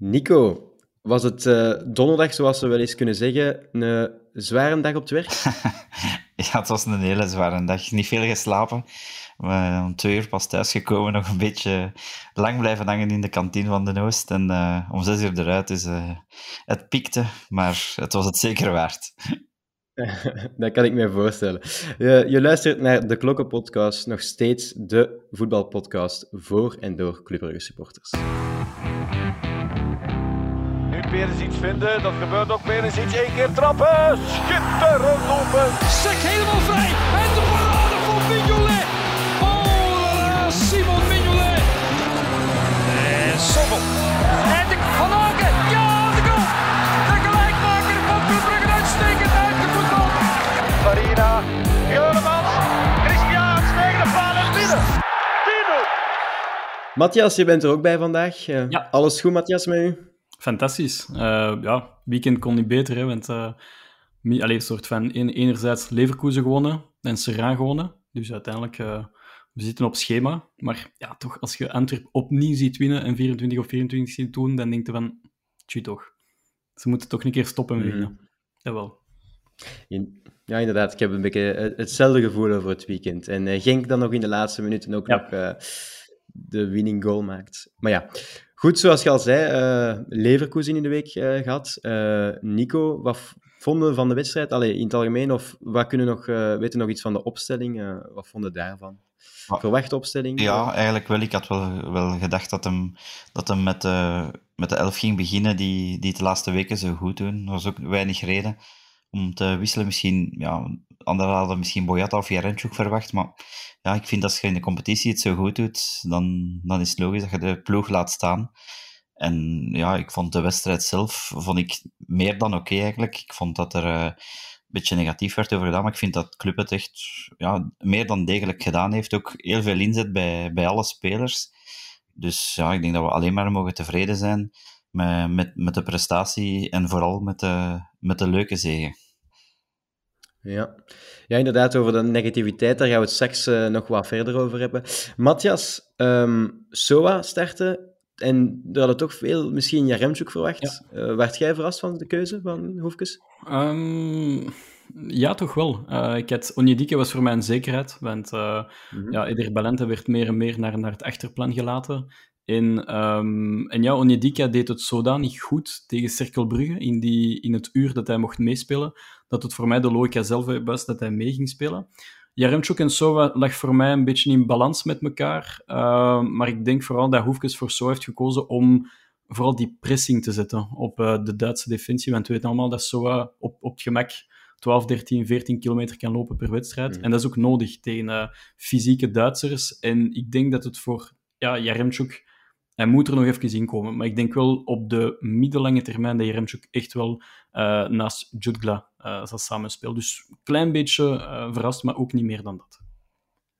Nico, was het uh, donderdag, zoals we wel eens kunnen zeggen, een zware dag op het werk? ja, het was een hele zware dag. Niet veel geslapen. Om twee uur pas thuisgekomen, nog een beetje lang blijven hangen in de kantine van de Oost. En uh, om zes uur eruit, dus uh, het piekte, maar het was het zeker waard. dat kan ik me voorstellen. Je, je luistert naar de Klokkenpodcast, nog steeds de voetbalpodcast voor en door Club supporters. Iets vinden, dat gebeurt ook iets. Eén keer trappen, schitterend open. Sek helemaal vrij en de parade van Mignolet. Oh, Simon Mignolet. En Sommel. En de Van Aken, ja, de goal. De gelijkmaker van Club Brugge uitstekend uitgevoetbald. Farina, Juremans, Christian, tegen de paal en binnen. Matthias, je bent er ook bij vandaag. Uh, ja. Alles goed, Matthias, met u? Fantastisch. Uh, ja, weekend kon niet beter, hè, want uh, een soort van enerzijds Leverkusen gewonnen en Serra gewonnen. Dus uiteindelijk, uh, we zitten op schema. Maar ja, toch, als je Antwerp opnieuw ziet winnen en 24 of 24 ziet doen, dan denk je van, tjie toch. Ze moeten toch een keer stoppen met winnen. Mm. Jawel. Ja, inderdaad. Ik heb een beetje hetzelfde gevoel over het weekend. En Genk dan nog in de laatste minuten ook nog de winning goal maakt. Maar ja, Goed, zoals je al zei, uh, Leverkusen in de week uh, gehad. Uh, Nico, wat vonden we van de wedstrijd? Allee, in het algemeen, of wat kunnen nog, weten nog iets van de opstelling? wat vonden daarvan? Verwachte opstelling? Ja, eigenlijk wel. Ik had wel, wel gedacht dat hem, dat hem met, met de elf ging beginnen die, die de laatste weken zo goed doen. Er was ook weinig reden om te wisselen. Misschien, ja, anderen hadden misschien Boyata of Jarenchuk verwacht, maar ja, ik vind dat als je in de competitie het zo goed doet, dan, dan is het logisch dat je de ploeg laat staan. En ja, ik vond de wedstrijd zelf vond ik meer dan oké eigenlijk. Ik vond dat er uh, een beetje negatief werd over gedaan, maar ik vind dat Club het echt ja, meer dan degelijk gedaan heeft. Ook heel veel inzet bij, bij alle spelers. Dus ja, ik denk dat we alleen maar mogen tevreden zijn met, met, met de prestatie en vooral met de, met de leuke zegen. Ja. ja, inderdaad, over de negativiteit, daar gaan we het straks uh, nog wat verder over hebben. Matthias, um, SOA starten, en er hadden toch veel, misschien Jaremchuk verwacht. Ja. Uh, werd jij verrast van de keuze van Hoefkes? Um, ja, toch wel. Uh, ik had, Onyedike was voor mij een zekerheid, want uh, mm -hmm. ja, Eder Balente werd meer en meer naar, naar het achterplan gelaten. En, um, en ja, Onyedika deed het zodanig goed tegen Cerkelbrugge in, die, in het uur dat hij mocht meespelen, dat het voor mij de logica zelf was dat hij mee ging spelen. Jaremchuk en Sova lag voor mij een beetje in balans met elkaar, uh, maar ik denk vooral dat Hoefkes voor Sova heeft gekozen om vooral die pressing te zetten op uh, de Duitse defensie, want we weten allemaal dat Sova op, op het gemak 12, 13, 14 kilometer kan lopen per wedstrijd. Mm. En dat is ook nodig tegen uh, fysieke Duitsers. En ik denk dat het voor ja, Jaremchuk hij moet er nog even in komen. Maar ik denk wel op de middellange termijn dat Jeremchuk echt wel uh, naast Jutgla uh, zal samenspelen. Dus een klein beetje uh, verrast, maar ook niet meer dan dat.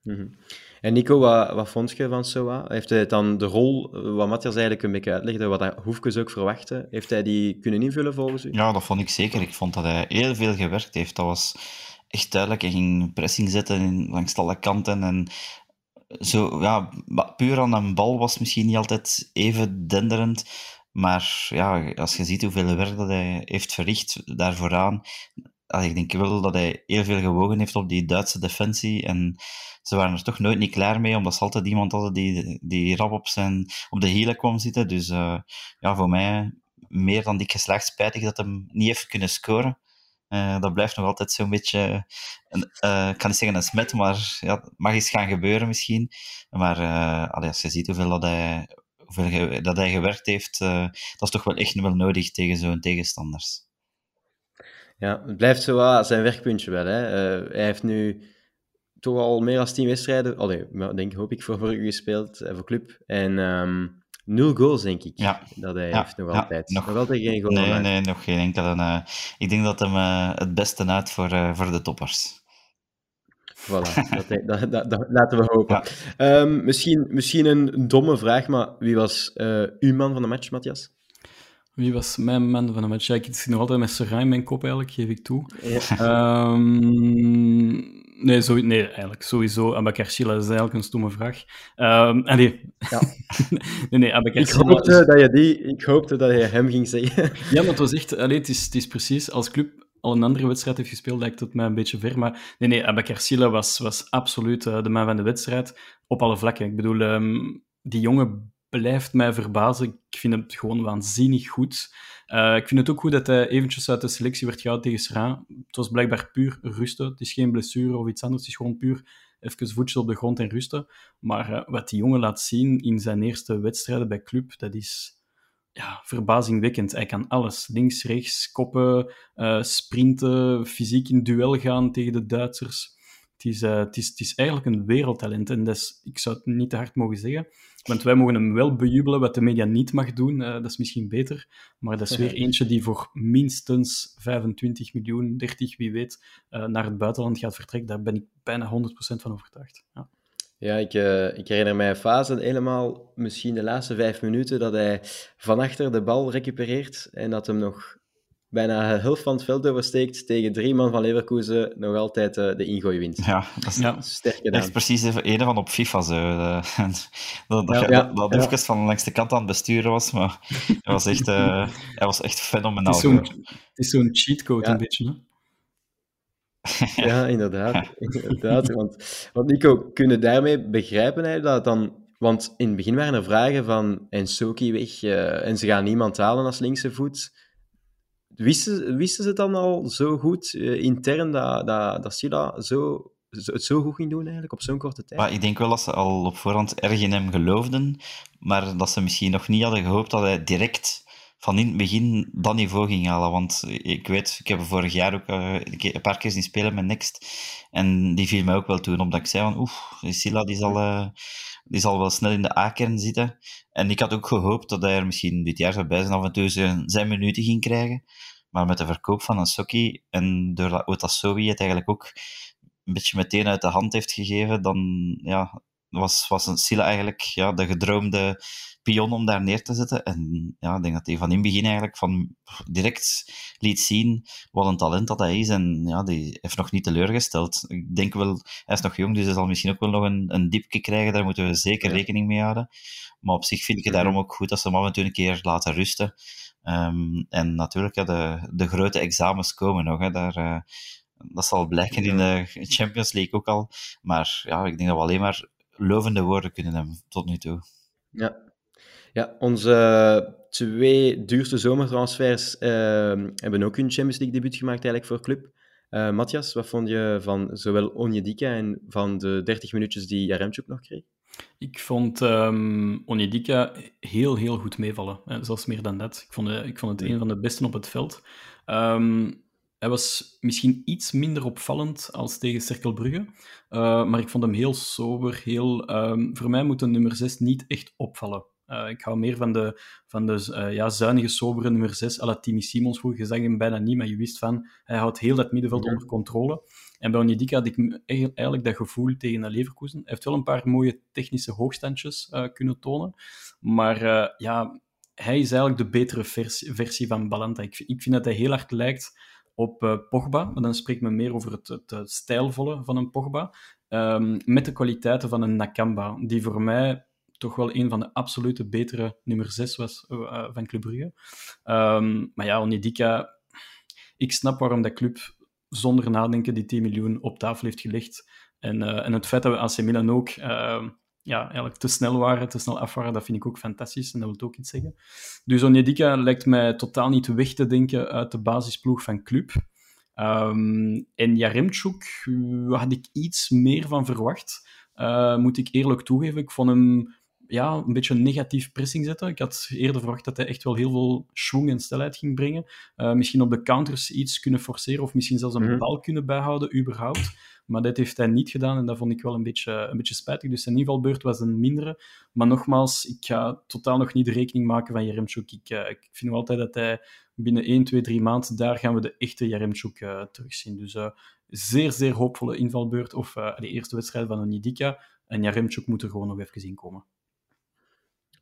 Mm -hmm. En Nico, wat, wat vond je van Soa? Heeft hij dan de rol, wat Matthias eigenlijk een beetje uitlegde, wat hij Hoefkes ook verwachtte, heeft hij die kunnen invullen volgens u? Ja, dat vond ik zeker. Ik vond dat hij heel veel gewerkt heeft. Dat was echt duidelijk. Hij ging pressing zetten langs alle kanten en zo, ja, puur aan een bal was misschien niet altijd even denderend. Maar ja, als je ziet hoeveel werk dat hij heeft verricht daar vooraan, ik denk wel dat hij heel veel gewogen heeft op die Duitse defensie. En ze waren er toch nooit niet klaar mee, omdat ze altijd iemand hadden die, die rap op, zijn, op de hielen kwam zitten. Dus uh, ja, voor mij meer dan dik geslaagd spijtig dat hem niet heeft kunnen scoren. Uh, dat blijft nog altijd zo'n beetje, een, uh, ik kan niet zeggen een smet, maar ja, het mag eens gaan gebeuren misschien. Maar allee, als je ziet hoeveel, dat hij, hoeveel dat hij gewerkt heeft, dat is toch wel echt wel nodig tegen zo'n tegenstanders. Ja, het blijft zo zijn werkpuntje wel. Hè. hij heeft nu toch al meer dan tien wedstrijden, allee, denk hoop ik, voor Brugge gespeeld, voor club. En um, Nul goals, denk ik. Ja. Dat hij heeft nog altijd. Nog, nog, altijd geen goal. Nee, nee, nog geen enkele. Uh, ik denk dat hem uh, het beste uit voor, uh, voor de toppers. Voilà, dat, dat, dat, laten we hopen. Ja. Um, misschien, misschien een domme vraag, maar wie was uw man van de match, Matthias? Wie was mijn man van de match? Ja, ik zit nog altijd met Serai in mijn kop, eigenlijk, geef ik toe. Ehm, nee, zo, nee, eigenlijk sowieso. Abakar Silla is eigenlijk een stomme vraag. Um, allee. Ja. nee, nee, Abakar Ik hoopte, is- dat je die, ik hoopte dat je hem ging zeggen. Ja, maar het was echt... Allee, het, is, het is precies... Als club al een andere wedstrijd heeft gespeeld, lijkt het mij een beetje ver. Maar nee, nee, Abakar Silla was, was absoluut eh, de man van de wedstrijd. Op alle vlakken. Ik bedoel, ehm, die jongen blijft mij verbazen. Ik vind hem gewoon waanzinnig goed. Eh, ik vind het ook goed dat hij eventjes uit de selectie werd gehaald tegen Sra. Het was blijkbaar puur rusten. Het is geen blessure of iets anders. Het is gewoon puur even voetjes op de grond en rusten. Maar eh, wat die jongen laat zien in zijn eerste wedstrijden bij club, dat is ja, verbazingwekkend. Hij kan alles. Links, rechts, koppen, eh, sprinten, fysiek in duel gaan tegen de Duitsers. Het is, eh, het is, het is eigenlijk een wereldtalent. En dat is, ik zou het niet te hard mogen zeggen. Want wij mogen hem wel bejubelen, wat de media niet mag doen. Eh, dat is misschien beter. Maar dat is weer eentje die voor minstens 25 miljoen, 30, wie weet, eh, naar het buitenland gaat vertrekken. Daar ben ik bijna 100% van overtuigd. Ja. Ja, ik, ik herinner mij een fase helemaal, misschien de laatste vijf minuten, dat hij van achter de bal recupereert en dat hem nog bijna de helft van het veld oversteekt tegen drie man van Leverkusen, nog altijd eh, de ingooi wint. Ja, dat is Ja. Sterk gedaan. echt precies de ene van op FIFA. Zo. eh, dat dat, Ja. dat, dat Ja. even van langs de kant aan het besturen was, maar hij was echt, eh, hij was echt Het fenomenaal. is zo'n, het is zo'n cheatcode, Ja. een beetje. Hè? Ja, inderdaad. inderdaad. Want, want Nico, kunnen daarmee begrijpen hij dat het dan... Want in het begin waren er vragen van Ensoki weg eh, en ze gaan niemand halen als linkse voet. Wisten, wisten ze dan al zo goed eh, intern dat, dat, dat Silla zo, zo, het zo goed ging doen eigenlijk op zo'n korte tijd? Maar ik denk wel dat ze al op voorhand erg in hem geloofden, maar dat ze misschien nog niet hadden gehoopt dat hij direct van in het begin dat niveau ging halen. Want ik weet, ik heb vorig jaar ook eh, een een paar keer zien spelen met Next. En die viel mij ook wel toen, omdat ik zei van, oef, Silla die zal, eh, die zal wel snel in de A-kern zitten. En ik had ook gehoopt dat hij er misschien dit jaar zou bij zijn, af en toe zijn, minuten ging krijgen. Maar met de verkoop van Asoki en doordat Otasowi het eigenlijk ook een beetje meteen uit de hand heeft gegeven, dan ja, was, was een Silla eigenlijk ja, de gedroomde pion om daar neer te zetten. En ja, ik denk dat hij van in het begin eigenlijk van direct liet zien wat een talent dat hij is. En ja, die heeft nog niet teleurgesteld. Ik denk wel, hij is nog jong, dus hij zal misschien ook wel nog een, een diepje krijgen. Daar moeten we zeker Ja. rekening mee houden. Maar op zich vind ik het Mhm. daarom ook goed dat ze hem af en toe een keer laten rusten. Ehm, en natuurlijk, ja, de, de grote examens komen nog. Hè. Daar, eh, dat zal blijken in de Champions League ook al. Maar ja, ik denk dat we alleen maar lovende woorden kunnen hebben tot nu toe. Ja. ja, onze twee duurste zomertransfers eh, hebben ook hun Champions League debuut gemaakt eigenlijk voor club. Eh Matthias, wat vond je van zowel Onjedika en van de 30 minuutjes die Jaremchuk nog kreeg? Ik vond ehm Onyedika heel, heel goed meevallen. Zelfs meer dan dat. Ik vond, eh, ik vond het een van de besten op het veld. Ehm, hij was misschien iets minder opvallend als tegen Cercle Brugge. eh, maar ik vond hem heel sober. Heel, ehm, voor mij moet een nummer 6 niet echt opvallen. Eh, ik hou meer van de, van de eh, ja, zuinige, sobere nummer 6 à la Timmy Simons. Vroeger je zag hem bijna niet, maar je wist van, hij houdt heel dat middenveld Ja. onder controle. En bij Onyedika had ik eigenlijk dat gevoel tegen Leverkusen. Hij heeft wel een paar mooie technische hoogstandjes kunnen tonen. Maar ja, hij is eigenlijk de betere versie, versie van Balanta. Ik, ik vind dat hij heel hard lijkt op eh, Pogba. Maar dan spreekt men meer over het, het, stijlvolle van een Pogba. ehm, met de kwaliteiten van een Nakamba. Die voor mij toch wel een van de absolute betere nummer 6 was eh, eh, van Club Brugge. Ehm, maar ja, Onyedika... Ik snap waarom dat club zonder nadenken die 10 miljoen op tafel heeft gelegd. En, en het feit dat we AC Milan ook eh, ja, eigenlijk te snel waren, te snel af waren, dat vind ik ook fantastisch. En dat wil ook iets zeggen. Dus Onyedika lijkt mij totaal niet weg te denken uit de basisploeg van club. Ehm, en Jaremchuk eh, had ik iets meer van verwacht. Eh, moet ik eerlijk toegeven. Ik vond hem ja, een beetje een negatief pressing zetten. Ik had eerder verwacht dat hij echt wel heel veel schwung en snelheid ging brengen. Eh, misschien op de counters iets kunnen forceren of misschien zelfs een Mhm. bal kunnen bijhouden, überhaupt. Maar dat heeft hij niet gedaan en dat vond ik wel een beetje, een beetje spijtig. Dus zijn invalbeurt was een mindere. Maar nogmaals, ik ga totaal nog niet de rekening maken van Jaremchuk. Ik, eh, ik vind altijd dat hij binnen 1, 2, 3 maanden, daar gaan we de echte Jaremchuk eh terugzien. Dus eh, zeer, zeer hoopvolle invalbeurt. Of eh, de eerste wedstrijd van Onyedika. En Jaremchuk moet er gewoon nog even in komen.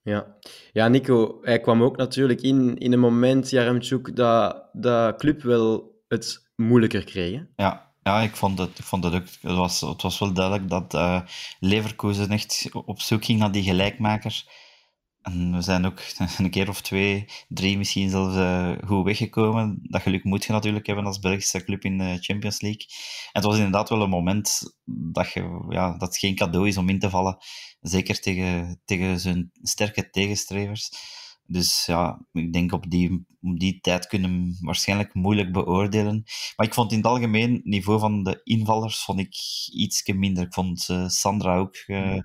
Ja. ja, Nico, hij kwam ook natuurlijk in, in een moment, Jaremchuk, dat de club wel het moeilijker kreeg. Ja, ja ik, vond het, ik vond het ook. Het was, het was wel duidelijk dat uh, Leverkusen echt op zoek ging naar die gelijkmaker. En we zijn ook een keer of twee, drie misschien zelfs uh, goed weggekomen. Dat geluk moet je natuurlijk hebben als Belgische club in de Champions League. En het was inderdaad wel een moment dat, je, ja, dat het geen cadeau is om in te vallen. Zeker tegen, tegen zo'n sterke tegenstrevers. Dus ja, ik denk op die, op die tijd kunnen we waarschijnlijk moeilijk beoordelen. Maar ik vond in het algemeen, niveau van de invallers, vond ik iets minder. Ik vond uh, Sandra ook uh,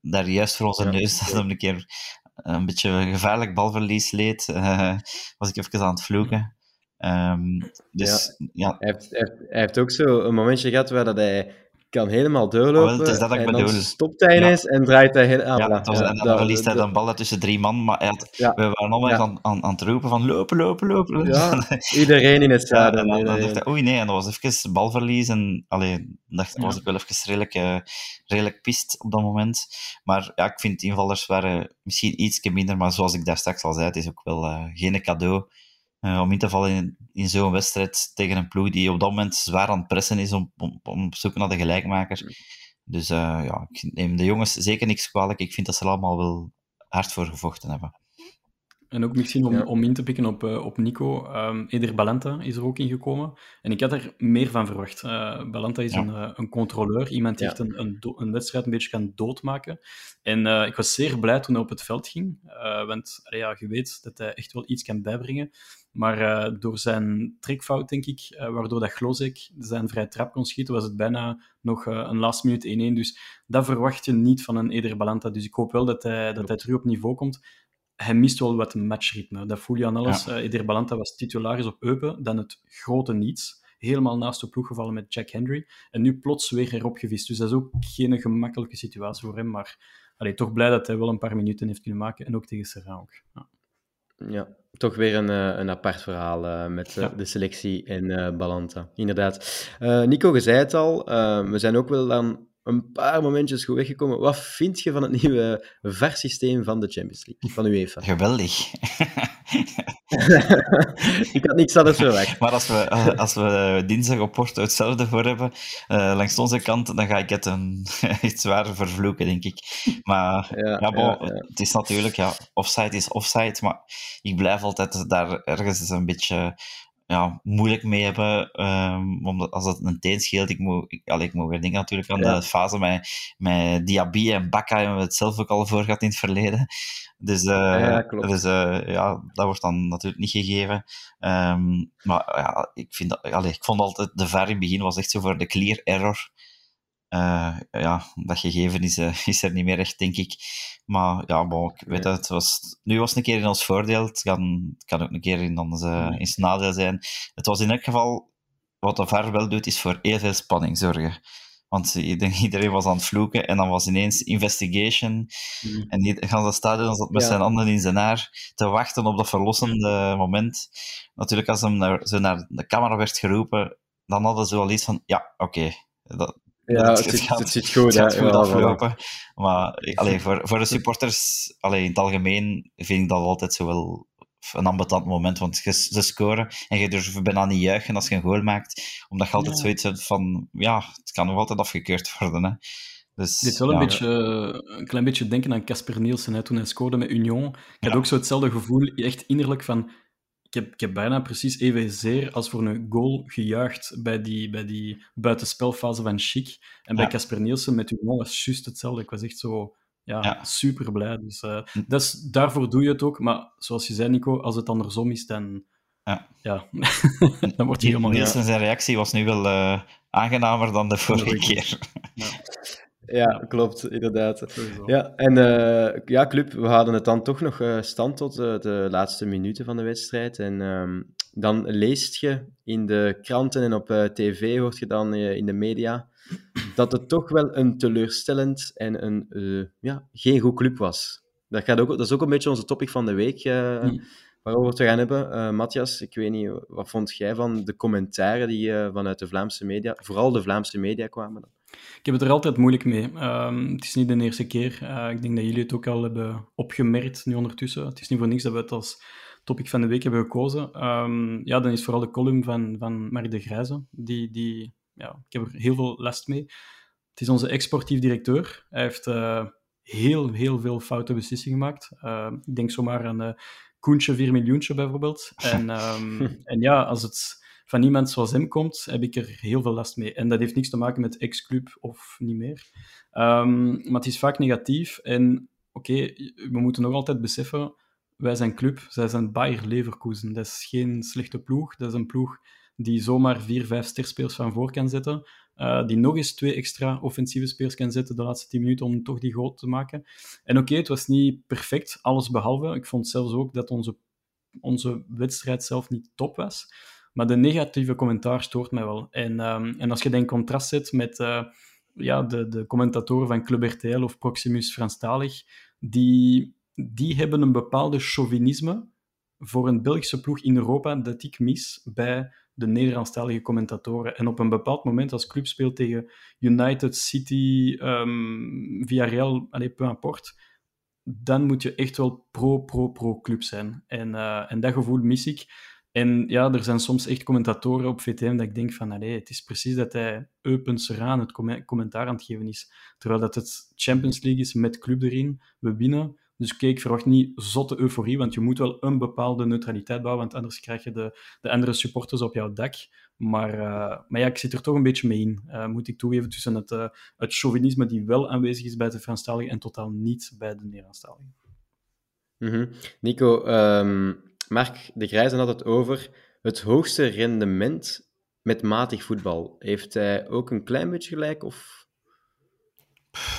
daar juist voor onze ja, neus dat een keer een beetje gevaarlijk balverlies leed. Uh, was ik even aan het vloeken. Um, dus, ja. ja. Hij, heeft, hij, heeft, hij, heeft, ook zo een momentje gehad waar dat hij kan helemaal doorlopen. Oh, wel, dat en dan stopt hij ineens ja. en draait hij helemaal... Ah, ja, was, en dan verliest hij een bal tussen drie man, maar hij had, we waren allemaal aan, aan, aan het roepen van lopen, lopen, lopen. Ja, iedereen in het stadion. en dan, dan dacht hij, oei nee, en dat was even balverlies en allee, dacht, was ik wel even redelijk, uh, redelijk pist op dat moment. Maar ja, ik vind invallers waren misschien iets minder, maar zoals ik daar straks al zei, het is ook wel uh, geen cadeau. Uh, om in te vallen in, in zo'n wedstrijd tegen een ploeg die op dat moment zwaar aan het pressen is om, om, om op zoek naar de gelijkmaker. Dus uh, ja, ik neem de jongens zeker niks kwalijk. Ik vind dat ze er allemaal wel hard voor gevochten hebben. En ook misschien om, ja. om in te pikken op, uh, op Nico, um, Eder Balenta is er ook ingekomen. En ik had er meer van verwacht. Uh, Balenta is ja. een, uh, een controleur, iemand die ja. echt een, een, een, wedstrijd een beetje kan doodmaken. En ik was zeer blij toen hij op het veld ging. want ja, je weet dat hij echt wel iets kan bijbrengen. Maar door zijn trekfout, denk ik, waardoor dat Glozek zijn vrij trap kon schieten, was het bijna nog een laatste minuut 1-1. Dus dat verwacht je niet van een Eder Balenta. Dus ik hoop wel dat hij, dat hij terug op niveau komt hij mist wel wat matchritme. Dat voel je aan alles. Ja. Uh, Eder Balanta was titularis op Eupen, dan het grote niets. Helemaal naast de ploeg gevallen met Jack Henry. En nu plots weer erop gevist. Dus dat is ook geen gemakkelijke situatie voor hem. Maar allee, toch blij dat hij wel een paar minuten heeft kunnen maken. En ook tegen Serra ook. Ja. ja. Toch weer een, een apart verhaal uh, met ja. de selectie en uh, Balanta. Inderdaad. Nico, je zei het al. we zijn ook wel aan een paar momentjes goed weggekomen. Wat vind je van het nieuwe VAR-systeem van de Champions League, van UEFA? Geweldig. ik had niks anders verwacht. Maar als we, als we dinsdag op Porto hetzelfde voor hebben, uh, langs onze kant, dan ga ik het een, echt zwaar vervloeken, denk ik. Maar ja, ja, bon, ja, ja, het is natuurlijk, ja, offside is offside, maar ik blijf altijd daar ergens een beetje ja, moeilijk mee hebben. Um, omdat als het een teen scheelt, ik moet, ik, allee, ik moet weer denken natuurlijk aan ja. de fase met, met Diaby en Bakka, hebben we het zelf ook al voor gehad in het verleden. Dus, uh, ja, dus uh, ja, dat wordt dan natuurlijk niet gegeven. Um, maar ja, ik, vind dat, allee, ik vond altijd, de VAR in het begin was echt zo voor de clear error. Uh, ja, dat gegeven is, uh, is er niet meer echt, denk ik. Maar ja, bon, ik weet het, het was, nu was het een keer in ons voordeel. Het kan, het kan ook een keer in ons, uh, in zijn nadeel zijn. Het was in elk geval, wat de VAR wel doet, is voor heel veel spanning zorgen. Want iedereen was aan het vloeken en dan was ineens investigation. Mm. En die ganse stadion zat met ja. zijn handen in zijn haar te wachten op dat verlossende moment. Natuurlijk, als hem naar, zo naar de camera werd geroepen, dan hadden ze wel iets van: ja, oké, okay, ja, het, het, gaat, het zit goed, het goed ja, aflopen. Maar allee, voor, voor de supporters, allee, in het algemeen, vind ik dat altijd zo wel een ambetant moment, want je, ze scoren en je durft bijna niet juichen als je een goal maakt, omdat je altijd ja. zoiets hebt van, ja, het kan nog altijd afgekeurd worden. Hè. Dus, Dit is wel ja, een, beetje, een klein beetje denken aan Casper Nielsen, hè, toen hij scoorde met Union. Ik had ook zo hetzelfde gevoel, echt innerlijk van heb, ik heb bijna precies evenzeer als voor een goal gejuicht bij die, bij die buitenspelfase van Chic. En bij Casper Nielsen met Union was juist hetzelfde. Ik was echt zo ja, ja. super blij. Dus, uh, dat is, daarvoor doe je het ook. Maar zoals je zei, Nico, als het andersom is, dan, ja. Ja. dan wordt hij helemaal... Nielsen zijn reactie was nu wel uh, aangenamer dan de vorige keer. Ja. Klopt, inderdaad. Ja, en uh, ja, Club, we hadden het dan toch nog uh, stand tot uh, de laatste minuten van de wedstrijd. En um, dan leest je in de kranten en op tv, hoort je dan in de media, dat het toch wel een teleurstellend en een ja, geen goed club was. Dat, gaat ook, dat is ook een beetje onze topic van de week, mm. waarover we het gaan hebben. Matthias, ik weet niet, wat vond jij van de commentaren die vanuit de Vlaamse media, vooral de Vlaamse media kwamen? Ik heb het er altijd moeilijk mee. Ehm, het is niet de eerste keer. Uh, ik denk dat jullie het ook al hebben opgemerkt nu ondertussen. Het is niet voor niks dat we het als topic van de week hebben gekozen. Um, ja, dan is vooral de column van, van Mark de Grijze. Die, die, ja, ik heb er heel veel last mee. Het is onze exportief directeur. Hij heeft uh, heel, heel veel foute beslissingen gemaakt. Uh, ik denk zomaar aan uh, Koentje 4 miljoentje bijvoorbeeld. En, um, en ja, als het van iemand zoals hem komt, heb ik er heel veel last mee. En dat heeft niks te maken met ex-club of niet meer. Um, maar het is vaak negatief. En oké, we moeten nog altijd beseffen, wij zijn club, zij zijn Bayer Leverkusen. Dat is geen slechte ploeg. Dat is een ploeg die zomaar vier, vijf sterspelers van voor kan zetten. Uh, die nog eens twee extra offensieve spelers kan zetten de laatste tien minuten om toch die goal te maken. En oké, het was niet perfect, alles behalve. Ik vond zelfs ook dat onze, onze wedstrijd zelf niet top was. Maar de negatieve commentaar stoort mij wel. En, um, en als je dat in contrast zet met uh, ja, de, de commentatoren van Club RTL of Proximus Franstalig, die, die hebben een bepaalde chauvinisme voor een Belgische ploeg in Europa dat ik mis bij de Nederlandstalige commentatoren. En op een bepaald moment, als club speelt tegen United, City, um, Villarreal, allez, peu importe, dan moet je echt wel pro-pro-pro-club zijn. En, uh, en dat gevoel mis ik. En ja, er zijn soms echt commentatoren op VTM dat ik denk van, allee, het is precies dat hij Eupen aan het commentaar aan het geven is. Terwijl dat het Champions League is met club erin, we winnen. Dus kijk, verwacht niet zotte euforie, want je moet wel een bepaalde neutraliteit bouwen, want anders krijg je de, de andere supporters op jouw dak. Maar, uh, maar ja, ik zit er toch een beetje mee in, uh, moet ik toegeven, tussen het, uh, het chauvinisme die wel aanwezig is bij de Franstaligen en totaal niet bij de Nederlandstaligen. -hmm. Nico, um, Mark de Grijze had het over het hoogste rendement met matig voetbal. Heeft hij ook een klein beetje gelijk? Of?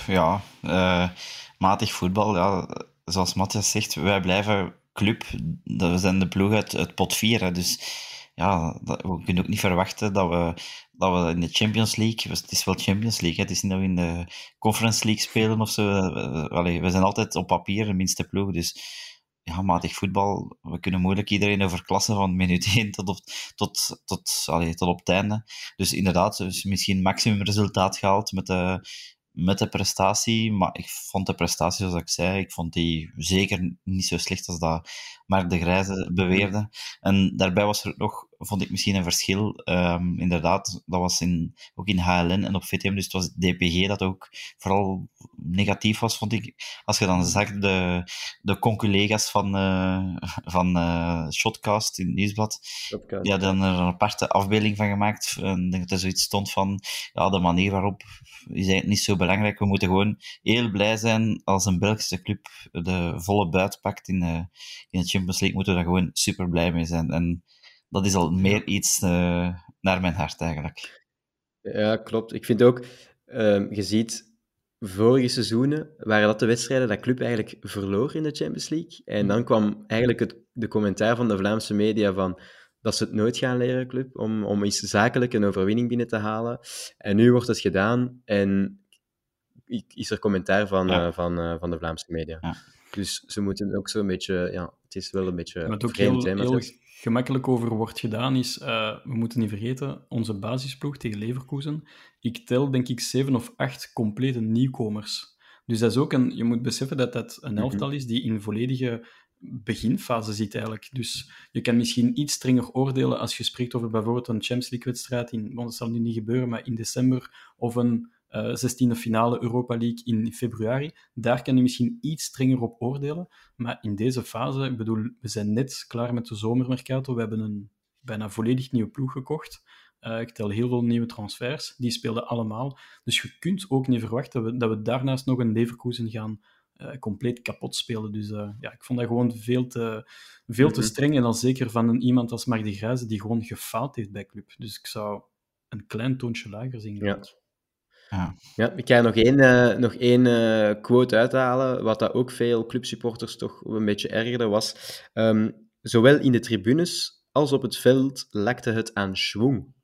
Ja, uh, matig voetbal. Ja, zoals Matthias zegt, wij blijven club. We zijn de ploeg uit, uit pot 4. Dus ja, dat, we kunnen ook niet verwachten dat we, dat we in de Champions League, het is wel Champions League, het is niet dat we in de Conference League spelen of zo. We zijn altijd op papier de minste ploeg. Dus ja, matig voetbal, we kunnen moeilijk iedereen overklassen van minuut 1 tot op, tot, tot, allee, tot op het einde. Dus inderdaad, dus misschien maximum resultaat gehaald met de, met de prestatie. Maar ik vond de prestatie, zoals ik zei, ik vond die zeker niet zo slecht als dat Mark de Grijze beweerde. En daarbij was er nog, vond ik misschien een verschil. Um, inderdaad, dat was in, ook in HLN en op VTM, dus het was DPG dat ook vooral negatief was, vond ik. Als je dan zag de, de conculega's van, uh, van uh, Shotcast in het nieuwsblad, Shotcast. die hadden er een aparte afbeelding van gemaakt. En dat er zoiets stond van, ja, de manier waarop is eigenlijk niet zo belangrijk. We moeten gewoon heel blij zijn als een Belgische club de volle buit pakt in, uh, in het Champions League. Moeten we daar gewoon super blij mee zijn. En dat is al meer iets uh, naar mijn hart eigenlijk. Ja, klopt. Ik vind ook, uh, je ziet vorige seizoenen waren dat de wedstrijden dat club eigenlijk verloor in de Champions League. En dan kwam eigenlijk het, de commentaar van de Vlaamse media van dat ze het nooit gaan leren, club, om, om eens zakelijk een overwinning binnen te halen. En nu wordt het gedaan en is er commentaar van, ja. uh, van, uh, van de Vlaamse media. Ja. Dus ze moeten ook zo'n beetje, ja, het is wel een beetje vreemd, heel, heel gemakkelijk over wordt gedaan is, uh, we moeten niet vergeten, onze basisploeg tegen Leverkusen, ik tel denk ik zeven of acht complete nieuwkomers. Dus dat is ook een, je moet beseffen dat dat een elftal is die in volledige beginfase zit eigenlijk. Dus je kan misschien iets strenger oordelen als je spreekt over bijvoorbeeld een Champions League-wedstrijd, in, want dat zal nu niet gebeuren, maar in december, of een uh, 16e finale Europa League in februari. Daar kan je misschien iets strenger op oordelen. Maar in deze fase, ik bedoel, we zijn net klaar met de zomermercato. We hebben een bijna volledig nieuwe ploeg gekocht. Uh, ik tel heel veel nieuwe transfers. Die speelden allemaal. Dus je kunt ook niet verwachten dat we, dat we daarnaast nog een Leverkusen gaan uh, compleet kapot spelen. Dus uh, ja, ik vond dat gewoon veel te, veel mm -hmm. te streng. En dan zeker van een, iemand als Mark de Grijze, die gewoon gefaald heeft bij club. Dus ik zou een klein toontje lager zien. Ja. Ja. ik ga nog één, uh, nog één uh, quote uithalen, wat dat ook veel clubsupporters toch een beetje ergerde, was um, zowel in de tribunes als op het veld lekte het aan schwung.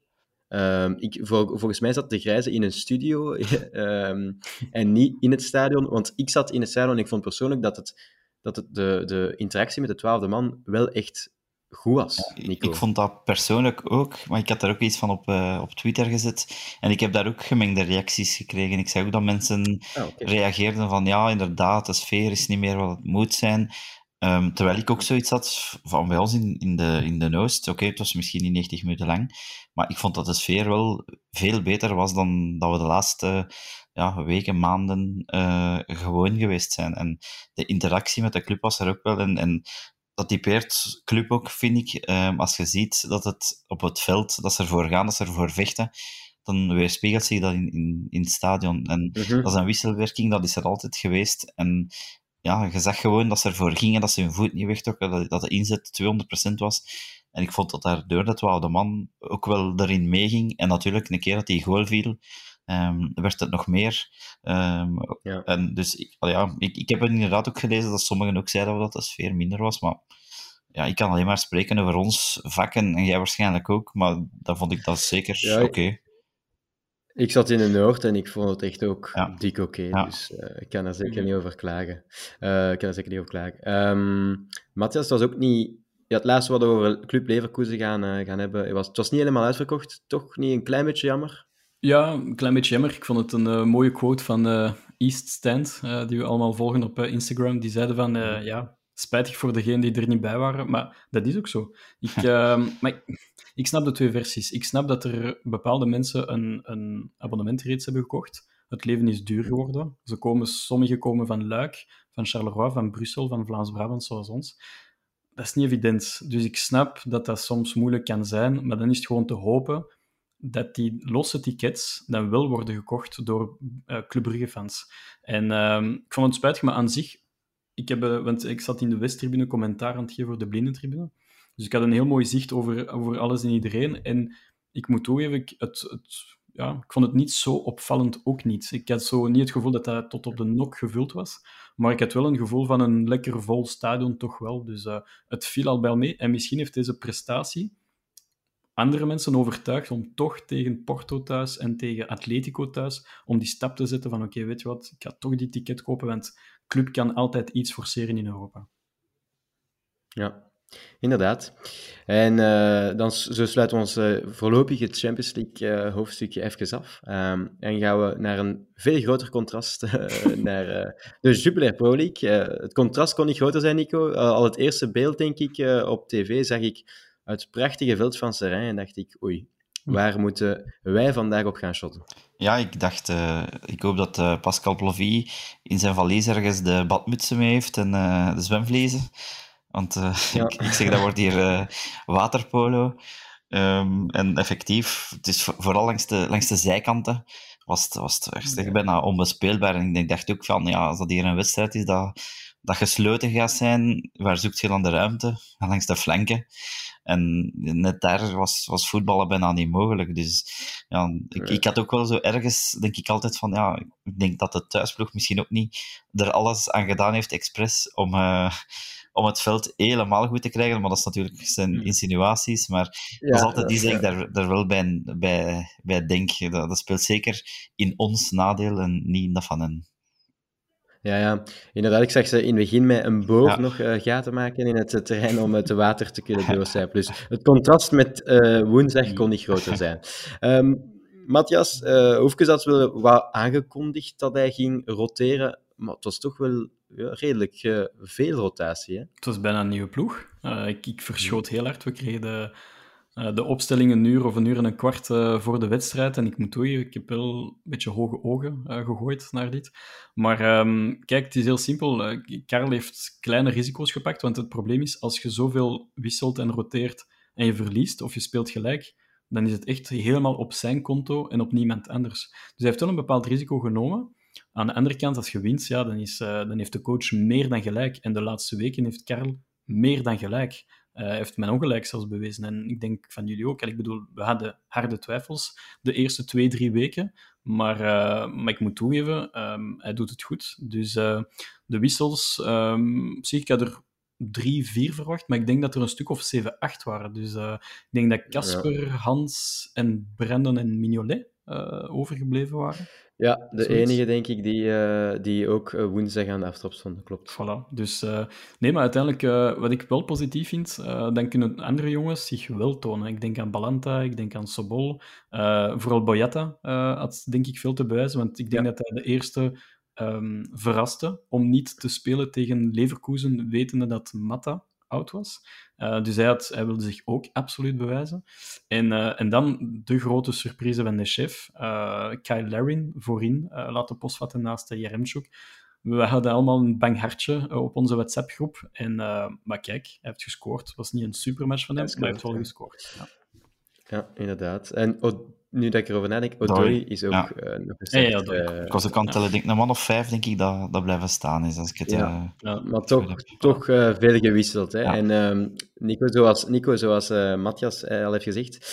Um, ik, vol, volgens mij zat de Grijze in een studio um, en niet in het stadion, want ik zat in het stadion en ik vond persoonlijk dat, het, dat het de, de interactie met de twaalfde man wel echt goed was, Nico. Ik vond dat persoonlijk ook, maar ik had daar ook iets van op, uh, op Twitter gezet. En ik heb daar ook gemengde reacties gekregen. Ik zag ook dat mensen oh, okay. reageerden van ja, inderdaad, de sfeer is niet meer wat het moet zijn. Um, terwijl ik ook zoiets had van bij ons in, in, de, in de Oost. Oké, okay, het was misschien niet 90 minuten lang, maar ik vond dat de sfeer wel veel beter was dan dat we de laatste ja, weken, maanden uh, gewoon geweest zijn. En de interactie met de club was er ook wel. En, en dat typeert club ook, vind ik. Um, als je ziet dat het op het veld, dat ze ervoor gaan, dat ze ervoor vechten, dan weerspiegelt zich dat in, in, in het stadion. En -hmm. dat is een wisselwerking, dat is er altijd geweest. En ja, je zag gewoon dat ze ervoor gingen, dat ze hun voet niet wegtrokken, dat, dat de inzet 200% was. En ik vond dat daardoor dat de man ook wel erin meeging. En natuurlijk, een keer dat hij goal viel, um, werd het nog meer. Um, ja. En dus ik, ja, ik, ik heb inderdaad ook gelezen dat sommigen ook zeiden dat de sfeer minder was. Maar ja, ik kan alleen maar spreken over ons vakken en jij waarschijnlijk ook. Maar dan vond ik dat zeker ja, oké. Okay. Ik zat in de Noord en ik vond het echt ook ja. dik oké. Okay, ja. Dus uh, ik kan er zeker niet over klagen. Uh, ik kan er zeker niet over klagen. Um, Matthias, het was ook niet... Ja, het laatste wat we over Club Leverkusen gaan, uh, gaan hebben, het was, het was niet helemaal uitverkocht. Toch niet een klein beetje jammer? Ja, een klein beetje jammer. Ik vond het een mooie quote van East Stand, die we allemaal volgen op Instagram. Die zeiden van, ja, spijtig voor degenen die er niet bij waren, maar dat is ook zo. Ik, maar ik, ik snap de twee versies. Ik snap dat er bepaalde mensen een, een abonnement reeds hebben gekocht. Het leven is duur geworden. Ze komen, sommigen komen van Luik, van Charleroi, van Brussel, van Vlaams-Brabant, zoals ons. Dat is niet evident. Dus ik snap dat dat soms moeilijk kan zijn, maar dan is het gewoon te hopen dat die losse tickets dan wel worden gekocht door uh, Brugge-fans. En uh, ik vond het spijtig, maar aan zich... Ik, heb, uh, want ik zat in de Westtribune commentaar aan voor de Blindentribune. Dus ik had een heel mooi zicht over, over alles en iedereen. En ik moet toegeven, ik, het, het, ja, ik vond het niet zo opvallend ook niet. Ik had zo niet het gevoel dat dat tot op de nok gevuld was. Maar ik had wel een gevoel van een lekker vol stadion, toch wel. Dus uh, het viel al bij mee. En misschien heeft deze prestatie andere mensen overtuigd om toch tegen Porto thuis en tegen Atletico thuis, om die stap te zetten van oké, weet je wat, ik ga toch die ticket kopen, want club kan altijd iets forceren in Europa. Ja, Inderdaad. En uh, dan zo sluiten we ons uh, voorlopig het Champions League uh, hoofdstukje even af. Um, en gaan we naar een veel groter contrast, naar de Jupiler Pro League. het contrast kon niet groter zijn, Nico. al het eerste beeld, denk ik, op tv zag ik het prachtige veld van Serijn en dacht ik, oei, waar moeten wij vandaag op gaan shotten? Ja, ik dacht, ik hoop dat Pascal Plovy in zijn valies ergens de badmutsen mee heeft en de zwemvlezen. Want uh, ja. ik, ik, zeg, dat wordt hier uh, waterpolo. Um, en effectief, het is vooral langs de, langs de zijkanten was het, was het echt ja. bijna onbespeelbaar. En ik dacht ook van, ja, als dat hier een wedstrijd is dat, dat gesloten gaat zijn, waar zoekt je dan de ruimte? Langs de flanken. En net daar was, was voetballen bijna niet mogelijk. Dus ja, ik, ik had ook wel zo ergens, denk ik altijd van, ja, ik denk dat de thuisploeg misschien ook niet er alles aan gedaan heeft, expres, om... Uh, om het veld helemaal goed te krijgen. Maar dat is natuurlijk zijn hmm. insinuaties. Maar ja, dat is altijd die die ik daar, daar wel bij, bij, bij denk. Dat, dat speelt zeker in ons nadeel en niet in dat van hen. Ja, ja, inderdaad. Ik zag ze in het begin met een boog ja. nog uh, gaten maken in het terrein om het water te kunnen doorcijpen. Dus het contrast met uh, woensdag kon niet groter zijn. Um, Matthias, uh, Hoefkes had wel wat aangekondigd dat hij ging roteren, maar het was toch wel ja, redelijk uh, veel rotatie. Hè? Het was bijna een nieuwe ploeg. Uh, ik, ik verschoot heel hard. We kregen de, uh, de opstelling een uur of een uur en een kwart voor de wedstrijd. En ik moet toegeven, ik heb wel een beetje hoge ogen gegooid naar dit. Maar um, kijk, het is heel simpel. Karel heeft kleine risico's gepakt. Want het probleem is, als je zoveel wisselt en roteert en je verliest of je speelt gelijk, dan is het echt helemaal op zijn konto en op niemand anders. Dus hij heeft wel een bepaald risico genomen. Aan de andere kant, als je wint, ja, dan, is, dan heeft de coach meer dan gelijk. En de laatste weken heeft Karel meer dan gelijk. Hij heeft mijn ongelijk zelfs bewezen. En ik denk van jullie ook. Ik bedoel, we hadden harde twijfels de eerste twee, drie weken. Maar, uh, maar ik moet toegeven, um, hij doet het goed. Dus de wissels, um, zie ik had er drie, vier verwacht, maar ik denk dat er een stuk of zeven, acht waren. Dus ik denk dat Casper, ja. Hans en Brandon en Mignolet uh, overgebleven waren. Ja, de enige, denk ik, die, uh, die ook woensdag aan de aftrap stond, klopt. Voilà. Dus uh, nee, maar uiteindelijk, wat ik wel positief vind, dan kunnen andere jongens zich wel tonen. Ik denk aan Balanta, ik denk aan Sobol. vooral Boyata had, denk ik, veel te bewijzen, want ik denk dat hij de eerste um, verraste om niet te spelen tegen Leverkusen, wetende dat Matta oud was. Uh, dus hij, had, hij, wilde zich ook absoluut bewijzen. En, uh, en dan de grote surprise van de chef, uh, Kyle Larin, voorin, laten postvatten naast Jeremchuk. We hadden allemaal een bang hartje op onze WhatsApp-groep. En, maar kijk, hij heeft gescoord. Het was niet een supermatch van hem, maar hij heeft wel gescoord. Ja. ja, inderdaad. En nu dat ik erover nadenk, Odoi is ook ja. uh, nog een ja, ja, uh, Ik was ook aan het tellen, denk een man of vijf, denk ik, dat, dat blijven staan is. Als ik het, ja. Uh, maar toch, toch veel gewisseld. Hè? En um, Nico, zoals, Nico, zoals Matthias al heeft gezegd,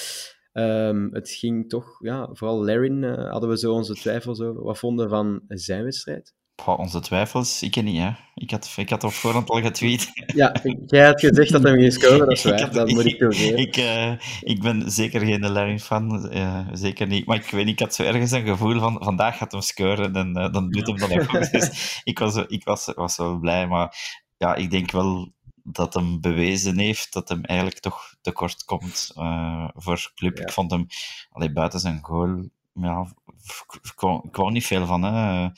um, het ging toch, ja, vooral Larin hadden we zo onze twijfels over. Wat vonden van zijn wedstrijd? Onze twijfels, ik ken niet, hè. Ik had, ik had op voorhand al getweet. Ja, jij had gezegd dat hij ging scoren, dat is waar. dat moet ik toegeven. Ik, uh, ik ben zeker geen Larry-fan, uh, zeker niet. Maar ik weet niet, ik had zo ergens een gevoel van, vandaag gaat hem scoren en uh, dan doet hem dan ook goed. Dus ik was, ik was, was wel blij, maar ja, ik denk wel dat hem bewezen heeft dat hem eigenlijk toch tekort komt voor club. Ja. Ik vond hem, allee, buiten zijn goal, ja, ik kwam, ik kwam niet veel van, hè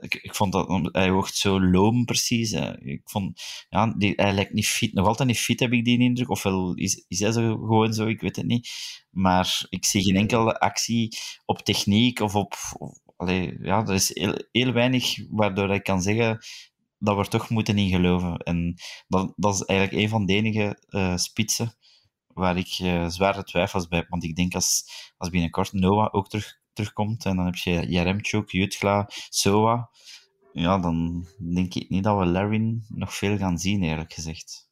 ik, ik vond dat hij oogt zo loom precies. Ik vond, ja, die, hij lijkt niet fit, nog altijd niet fit heb ik die indruk. Ofwel is, is hij zo gewoon zo, ik weet het niet. Maar ik zie geen enkele actie op techniek of op. Of, allee, ja, er is heel, heel weinig waardoor ik kan zeggen dat we er toch moeten in geloven. En dat, dat is eigenlijk een van de enige uh, spitsen waar ik uh, zware twijfels bij heb. Want ik denk als, als binnenkort Noah ook terug terugkomt. En dan heb je Jaremchuk, Jutgla, Soa. Ja, dan denk ik niet dat we Larin nog veel gaan zien, eerlijk gezegd.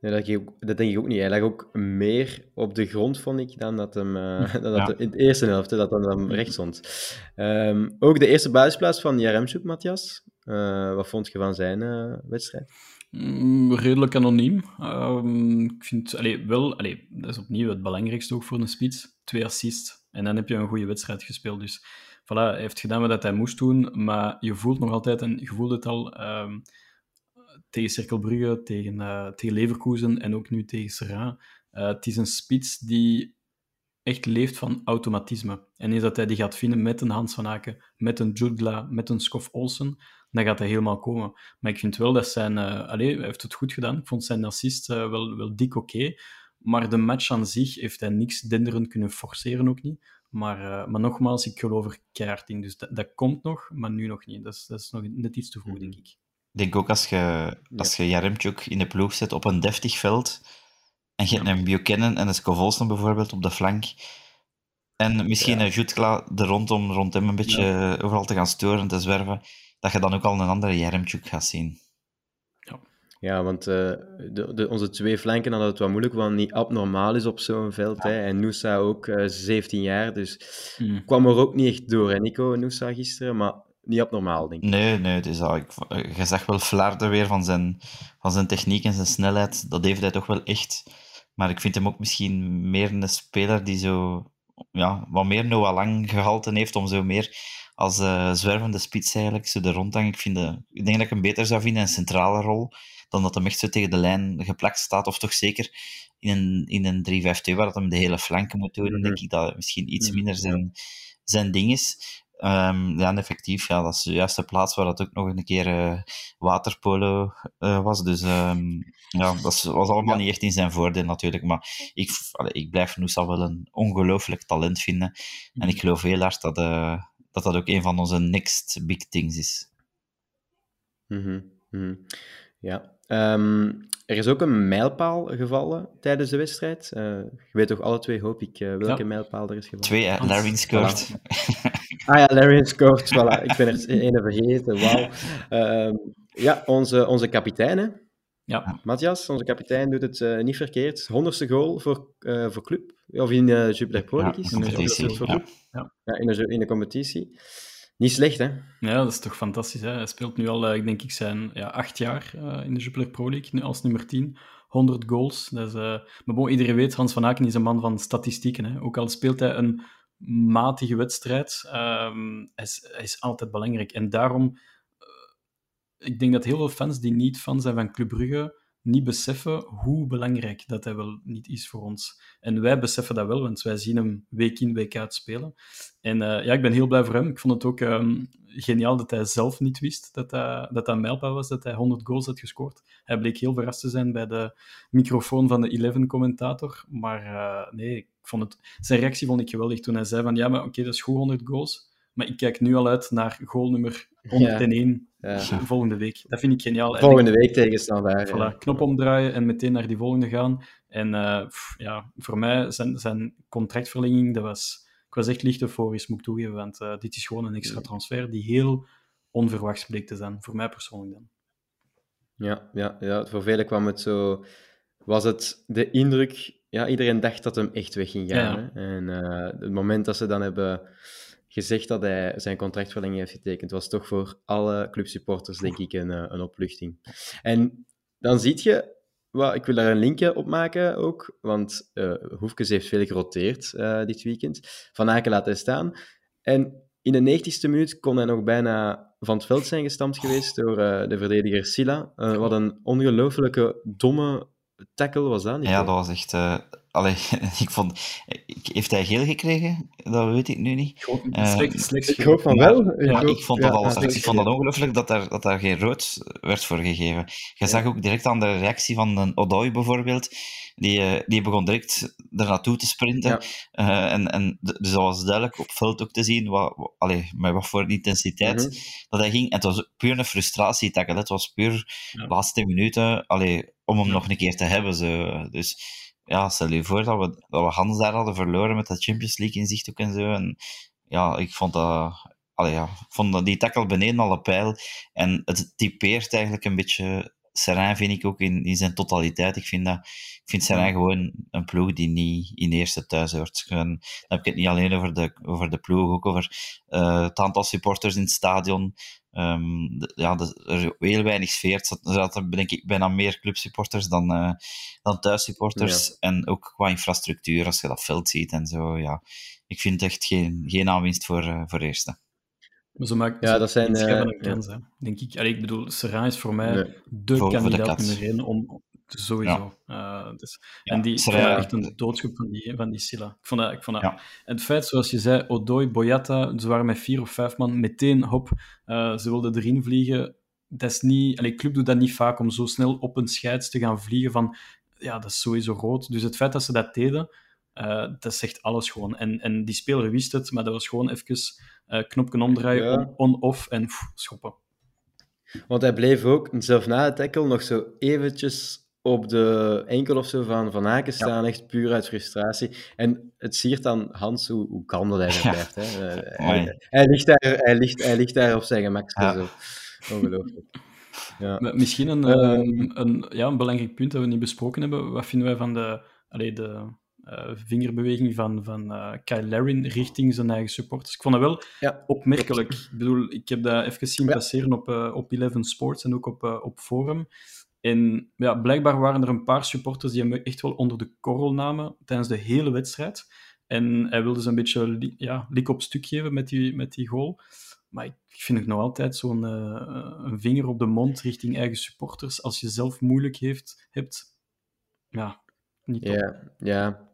Nee, dat, ik, dat denk ik ook niet. Hij lag ook meer op de grond, vond ik, dan dat hem uh, dan dat ja. in de eerste helft, dat dan hem recht stond. Um, ook de eerste basisplaats van Jaremchuk, Matthias. Uh, wat vond je van zijn uh, wedstrijd? Mm, redelijk anoniem. Um, ik vind allee, wel, allee, dat is opnieuw het belangrijkste ook voor een spits. Twee assists en dan heb je een goede wedstrijd gespeeld. Dus voilà, hij heeft gedaan wat hij moest doen, maar je voelt nog altijd, en je voelt het al um, tegen Cirkelbrugge, tegen, uh, tegen Leverkusen en ook nu tegen Serra. Uh, het is een spits die echt leeft van automatisme. En eens dat hij die gaat vinden met een Hans van Aken, met een Judla, met een Skof Olsen, dan gaat hij helemaal komen. Maar ik vind wel dat zijn... Uh, allez, hij heeft het goed gedaan. Ik vond zijn assist wel, wel dik oké. Okay. Maar de match aan zich heeft hij niks denderend kunnen forceren ook niet. Maar, uh, maar nogmaals, ik geloof er keihard in. Dus dat, dat komt nog, maar nu nog niet. Dat is, dat is nog net iets te vroeg, denk ik. Ik denk ook als je, als je Jaremchuk in de ploeg zet op een deftig veld, en je hebt een Buchanan en een Scovolsen bijvoorbeeld op de flank, en misschien ja. een Jutkla er rondom, rond hem een beetje ja. overal te gaan storen, te zwerven, dat je dan ook al een andere Jaremchuk gaat zien. Ja, want uh, de, de, onze twee flanken hadden het wat moeilijk, want niet abnormaal is op zo'n veld. Ja. Hè. En Noosa ook uh, 17 jaar, dus mm. kwam er ook niet echt door, hè, Nico, Noosa gisteren, maar niet abnormaal, denk ik. Nee, nee, het is al, ik, je zag wel Vlaarde weer van zijn, van zijn techniek en zijn snelheid, dat heeft hij toch wel echt. Maar ik vind hem ook misschien meer een speler die zo, ja, wat meer Noah Lang gehalten heeft om zo meer als uh, zwervende spits eigenlijk, zo de rondhang. Ik, vind de, ik denk dat ik hem beter zou vinden in een centrale rol dan dat hem echt zo tegen de lijn geplakt staat. Of toch zeker in een, in een 3-5-2 waar dat hem de hele flanken moet doen, mm -hmm. denk ik dat misschien iets minder zijn, zijn ding is. Um, ja, en effectief, ja, dat is de juiste plaats waar dat ook nog een keer uh, waterpolo uh, was. Dus um, ja, dat was allemaal ja. niet echt in zijn voordeel natuurlijk. Maar ik, allee, ik blijf Noosa wel een ongelooflijk talent vinden. En ik geloof heel hard dat, uh, dat dat ook een van onze next big things is. Mm -hmm. Mm -hmm. Ja, Um, er is ook een mijlpaal gevallen tijdens de wedstrijd. Uh, je weet toch alle twee, hoop ik, uh, welke ja. mijlpaal er is gevallen? Twee, hè? Larry scoort. Voilà. ah ja, Larry scoort, voilà. Ik ben er ene vergeten, wauw. Um, ja, onze, onze kapitein, hè? Ja. Matthias, onze kapitein, doet het uh, niet verkeerd. Honderdste goal voor, voor club, of in de Jupiler Pro ja, in de competitie. Ja. Ja. ja, in, de, in de competitie. Niet slecht, hè? Ja, dat is toch fantastisch. Hè? Hij speelt nu al, ik denk ik, zijn ja, acht jaar uh, in de Jupiler Pro League, nu als nummer 10. 100 goals. Dat is, uh... Maar bon, iedereen weet, Hans van Aken is een man van statistieken. Hè? Ook al speelt hij een matige wedstrijd. Ehm, hij, is, hij is altijd belangrijk. En daarom, eh, ik denk dat heel veel fans die niet fan zijn van Club Brugge, niet beseffen hoe belangrijk dat hij wel niet is voor ons. En wij beseffen dat wel, want wij zien hem week in, week uit spelen. En uh, ja, ik ben heel blij voor hem. Ik vond het ook um, geniaal dat hij zelf niet wist dat dat, dat, dat mijlpaal was, dat hij 100 goals had gescoord. Hij bleek heel verrast te zijn bij de microfoon van de Eleven-commentator. Maar uh, nee, vond het, zijn reactie vond ik geweldig toen hij zei van ja, maar oké, okay, dat is goed 100 goals. Maar ik kijk nu al uit naar goal nummer 101 ja. Volgende week. Dat vind ik geniaal. Volgende week tegen Standaard. Voilà, ja. knop omdraaien en meteen naar die volgende gaan. En uh, pff, ja, voor mij, zijn, zijn contractverlenging, dat was, ik was echt licht euforisch, moet ik toegeven. Want uh, dit is gewoon een extra transfer die heel onverwachts bleek te zijn. Voor mij persoonlijk dan. Ja, ja, ja, voor velen kwam het zo... Was het de indruk... Ja, iedereen dacht dat hem echt weg ging gaan. En uh, het moment dat ze dan hebben gezegd dat hij zijn contractverlenging heeft getekend, was toch voor alle clubsupporters, denk ik, een, een opluchting. En dan zie je, well, ik wil daar een linkje op maken ook, want uh, Hoefkes heeft veel geroteerd uh, dit weekend. Van Aken laat hij staan. En in de 90ste minuut kon hij nog bijna van het veld zijn gestampt geweest door uh, de verdediger Silla. wat een ongelooflijke domme tackle was dat niet? Ja, dat was echt... Allee, ik vond... Heeft hij geel gekregen? Dat weet ik nu niet. Slecht, slecht ik hoop van wel. Ik, ja, ik vond dat, ja, al, ik vond dat ongelooflijk dat daar, dat daar geen rood werd voor gegeven. Je ja. zag ook direct aan de reactie van een Odoi bijvoorbeeld. Die, die begon direct er naartoe te sprinten. Ja. Uh, en, en dus dat was duidelijk op veld ook te zien wat, wat, allee, met wat voor intensiteit mm -hmm. dat hij ging. En het was puur een frustratie Het was puur de laatste minuten allee, om hem nog een keer te hebben. Zo. Dus ja, stel je voor dat we, dat we Hans daar hadden verloren met de Champions League in zicht ook en zo. En ja, ik vond dat... Allee, ja, vond dat die tackle beneden alle pijl. En het typeert eigenlijk een beetje Serijn, vind ik ook, in, in zijn totaliteit. Ik vind, dat, ik vind Serijn gewoon een ploeg die niet in eerste thuis hoort. Dan heb ik het niet alleen over de, over de ploeg, ook over uh, het aantal supporters in het stadion. Um, de, ja, de, er heel weinig sfeer. Er zaten, denk ik, bijna meer clubsupporters dan, uh, dan thuissupporters. Ja. En ook qua infrastructuur, als je dat veld ziet en zo. Ja, ik vind echt geen, geen aanwinst voor, uh, voor eerste. Maar zo maakt ja, dat zijn uh, een kans, hè, denk ik. Allee, ik bedoel, Serra is voor mij nee. de voor, kandidaat voor nummer één om, Sowieso. Ja. Uh, dus, ja, en die ja, echt een doodschop van die, van die Silla. Ik vond dat, ik vond dat. Ja. En het feit, zoals je zei, Odoi, Boyata, ze waren met vier of vijf man, meteen hop, uh, ze wilden erin vliegen. Dat is niet, allee, club doet dat niet vaak om zo snel op een scheids te gaan vliegen van, ja, dat is sowieso rood. Dus het feit dat ze dat deden, uh, dat zegt alles gewoon. En, en die speler wist het, maar dat was gewoon even knopje omdraaien, on-off en pff, schoppen. Want hij bleef ook, zelf na het tackle, nog zo eventjes op de enkel of zo van Van Aken staan, ja. echt puur uit frustratie. En het siert dan Hans hoe, hoe kalm dat hij ja. blijft. Hè. Uh, hij, hij, ligt daar, hij, ligt, hij ligt daar op zijn gemak. Ja. Zo. Ongelooflijk. Ja. Misschien een, um, een, ja, een belangrijk punt dat we niet besproken hebben. Wat vinden wij van de, allee, de uh, vingerbeweging van, van uh, Kyle Larin richting zijn eigen supporters? Ik vond dat wel ja. opmerkelijk. Ik bedoel, ik heb dat even zien passeren op, uh, op Eleven Sports en ook op, op Forum. En ja, blijkbaar waren er een paar supporters die hem echt wel onder de korrel namen tijdens de hele wedstrijd. En hij wilde ze een beetje ja, lik op stuk geven met die, met die goal. Maar ik vind het nog altijd zo'n een vinger op de mond richting eigen supporters. Als je zelf moeilijk heeft, hebt, ja. Ja, ja.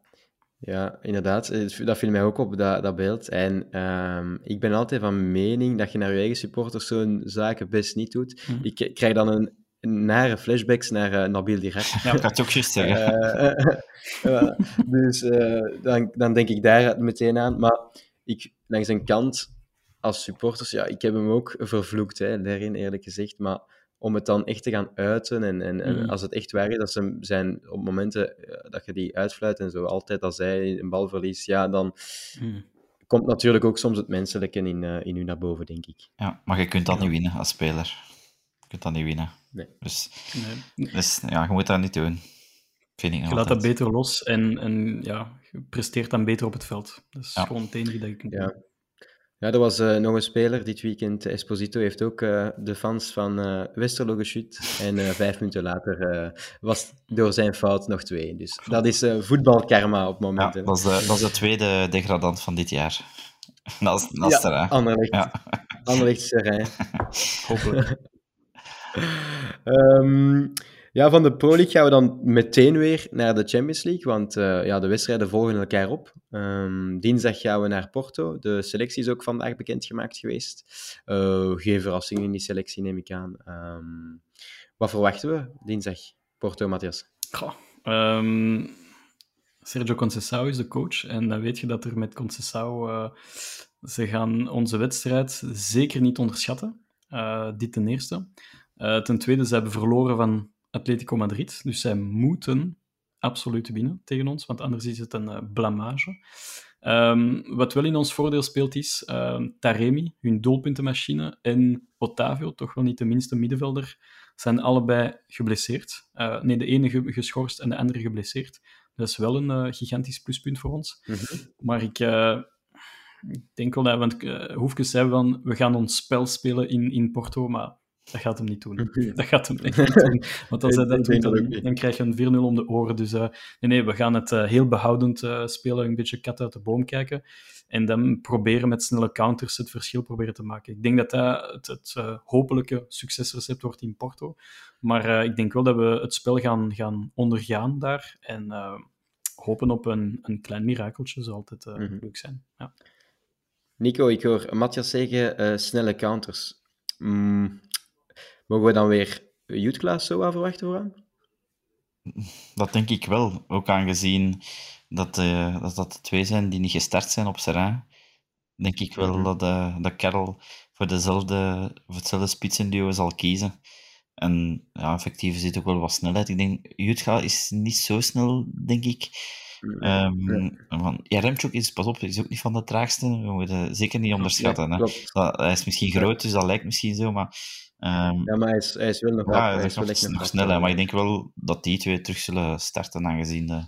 Ja, inderdaad. Dat viel mij ook op, dat, dat beeld. En um, ik ben altijd van mening dat je naar je eigen supporters zo'n zaken best niet doet. Mm. Ik krijg dan een nare flashbacks naar uh, Nabil Dirac. Ja, dat ook juist zeggen. Uh, dus dan, dan denk ik daar meteen aan. Maar ik, langs een kant, als supporters, ja, ik heb hem ook vervloekt, hè, daarin eerlijk gezegd. Maar om het dan echt te gaan uiten en, en, en mm. als het echt waar is, dat ze zijn op momenten dat je die uitfluit en zo, altijd als hij een bal verliest, ja, dan... Mm komt natuurlijk ook soms het menselijke in, uh, in u naar boven, denk ik. Ja, maar je kunt dat ja. niet winnen als speler. Je kunt dat niet winnen. Nee. Dus, nee. dus ja, je moet dat niet doen. Vind ik je laat dat beter los en, en ja, je presteert dan beter op het veld. Dat is ja. gewoon het enige dat ik ja. Ja, er was uh, nog een speler dit weekend. Esposito heeft ook uh, de fans van uh, Westerlo geschut. En vijf minuten later was door zijn fout nog twee. Dus dat is voetbalkarma op het moment. Ja, dat, is de, dat is de tweede degradant van dit jaar. Dat is ja, er, Anderlecht. Ja. Anderlecht er, Hopelijk. um, Ja, van de Pro League gaan we dan meteen weer naar de Champions League, want uh, ja, de wedstrijden volgen elkaar op. Um, dinsdag gaan we naar Porto. De selectie is ook vandaag bekendgemaakt geweest. Uh, geen verrassing in die selectie, neem ik aan. Um, wat verwachten we dinsdag? Porto, Matthias? Um, Sergio Conceição is de coach en dan weet je dat er met Conceição... Uh, ze gaan onze wedstrijd zeker niet onderschatten. dit ten eerste. ten tweede, ze hebben verloren van Atletico Madrid. Dus zij moeten absoluut winnen tegen ons, want anders is het een uh, blamage. Um, wat wel in ons voordeel speelt is uh, Taremi, hun doelpuntenmachine, en Otavio, toch wel niet de minste middenvelder, zijn allebei geblesseerd. Uh, nee, de ene geschorst en de andere geblesseerd. Dat is wel een uh, gigantisch pluspunt voor ons. Mm -hmm. Maar ik, ik denk wel dat, want Hoefkes zei van, we gaan ons spel spelen in, in Porto, maar dat gaat hem niet doen. Dat gaat hem niet doen. Want als hij dat doet, dan, dan krijg je een 4-0 om de oren. Dus uh, nee, nee, we gaan het uh, heel behoudend uh, spelen, een beetje kat uit de boom kijken. En dan proberen met snelle counters het verschil proberen te maken. Ik denk dat dat het, het hopelijke succesrecept wordt in Porto. Maar ik denk wel dat we het spel gaan, gaan ondergaan daar. En hopen op een, een klein mirakeltje zou altijd mm -hmm. leuk zijn. Ja. Nico, ik hoor Matthias zeggen snelle counters. Mm, Mogen we dan weer Youth Class zo verwachten vooraan? Dat denk ik wel. Ook aangezien dat, uh, dat dat de twee zijn die niet gestart zijn op Serrain. Denk ik wel -hmm. dat, uh, dat Carroll voor, dezelfde, voor hetzelfde spitsenduo zal kiezen. En ja, effectief zit ook wel wat snelheid. Ik denk, Jutka is niet zo snel, denk ik. Um, ja. Jaremchuk is, pas op, is ook niet van de traagste. We moeten zeker niet onderschatten. Ja, hè. hij is misschien groot, dus dat lijkt misschien zo, maar Um, ja, maar hij is, hij is wel nog, ja, hij is nog, nog sneller. Maar ik denk wel dat die twee terug zullen starten, aangezien de,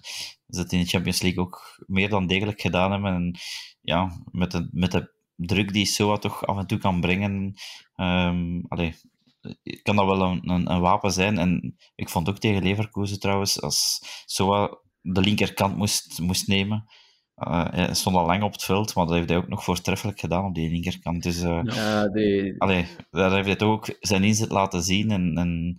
ze het in de Champions League ook meer dan degelijk gedaan hebben. En ja, met de, met de druk die Soa toch af en toe kan brengen, um, allee, kan dat wel een, een, een, wapen zijn. En ik vond ook tegen Leverkusen trouwens, als Soa de linkerkant moest, moest nemen, uh, hij stond al lang op het veld, maar dat heeft hij ook nog voortreffelijk gedaan op die linkerkant. Dus uh, ja, die... Allee, daar heeft hij ook zijn inzet laten zien. En, en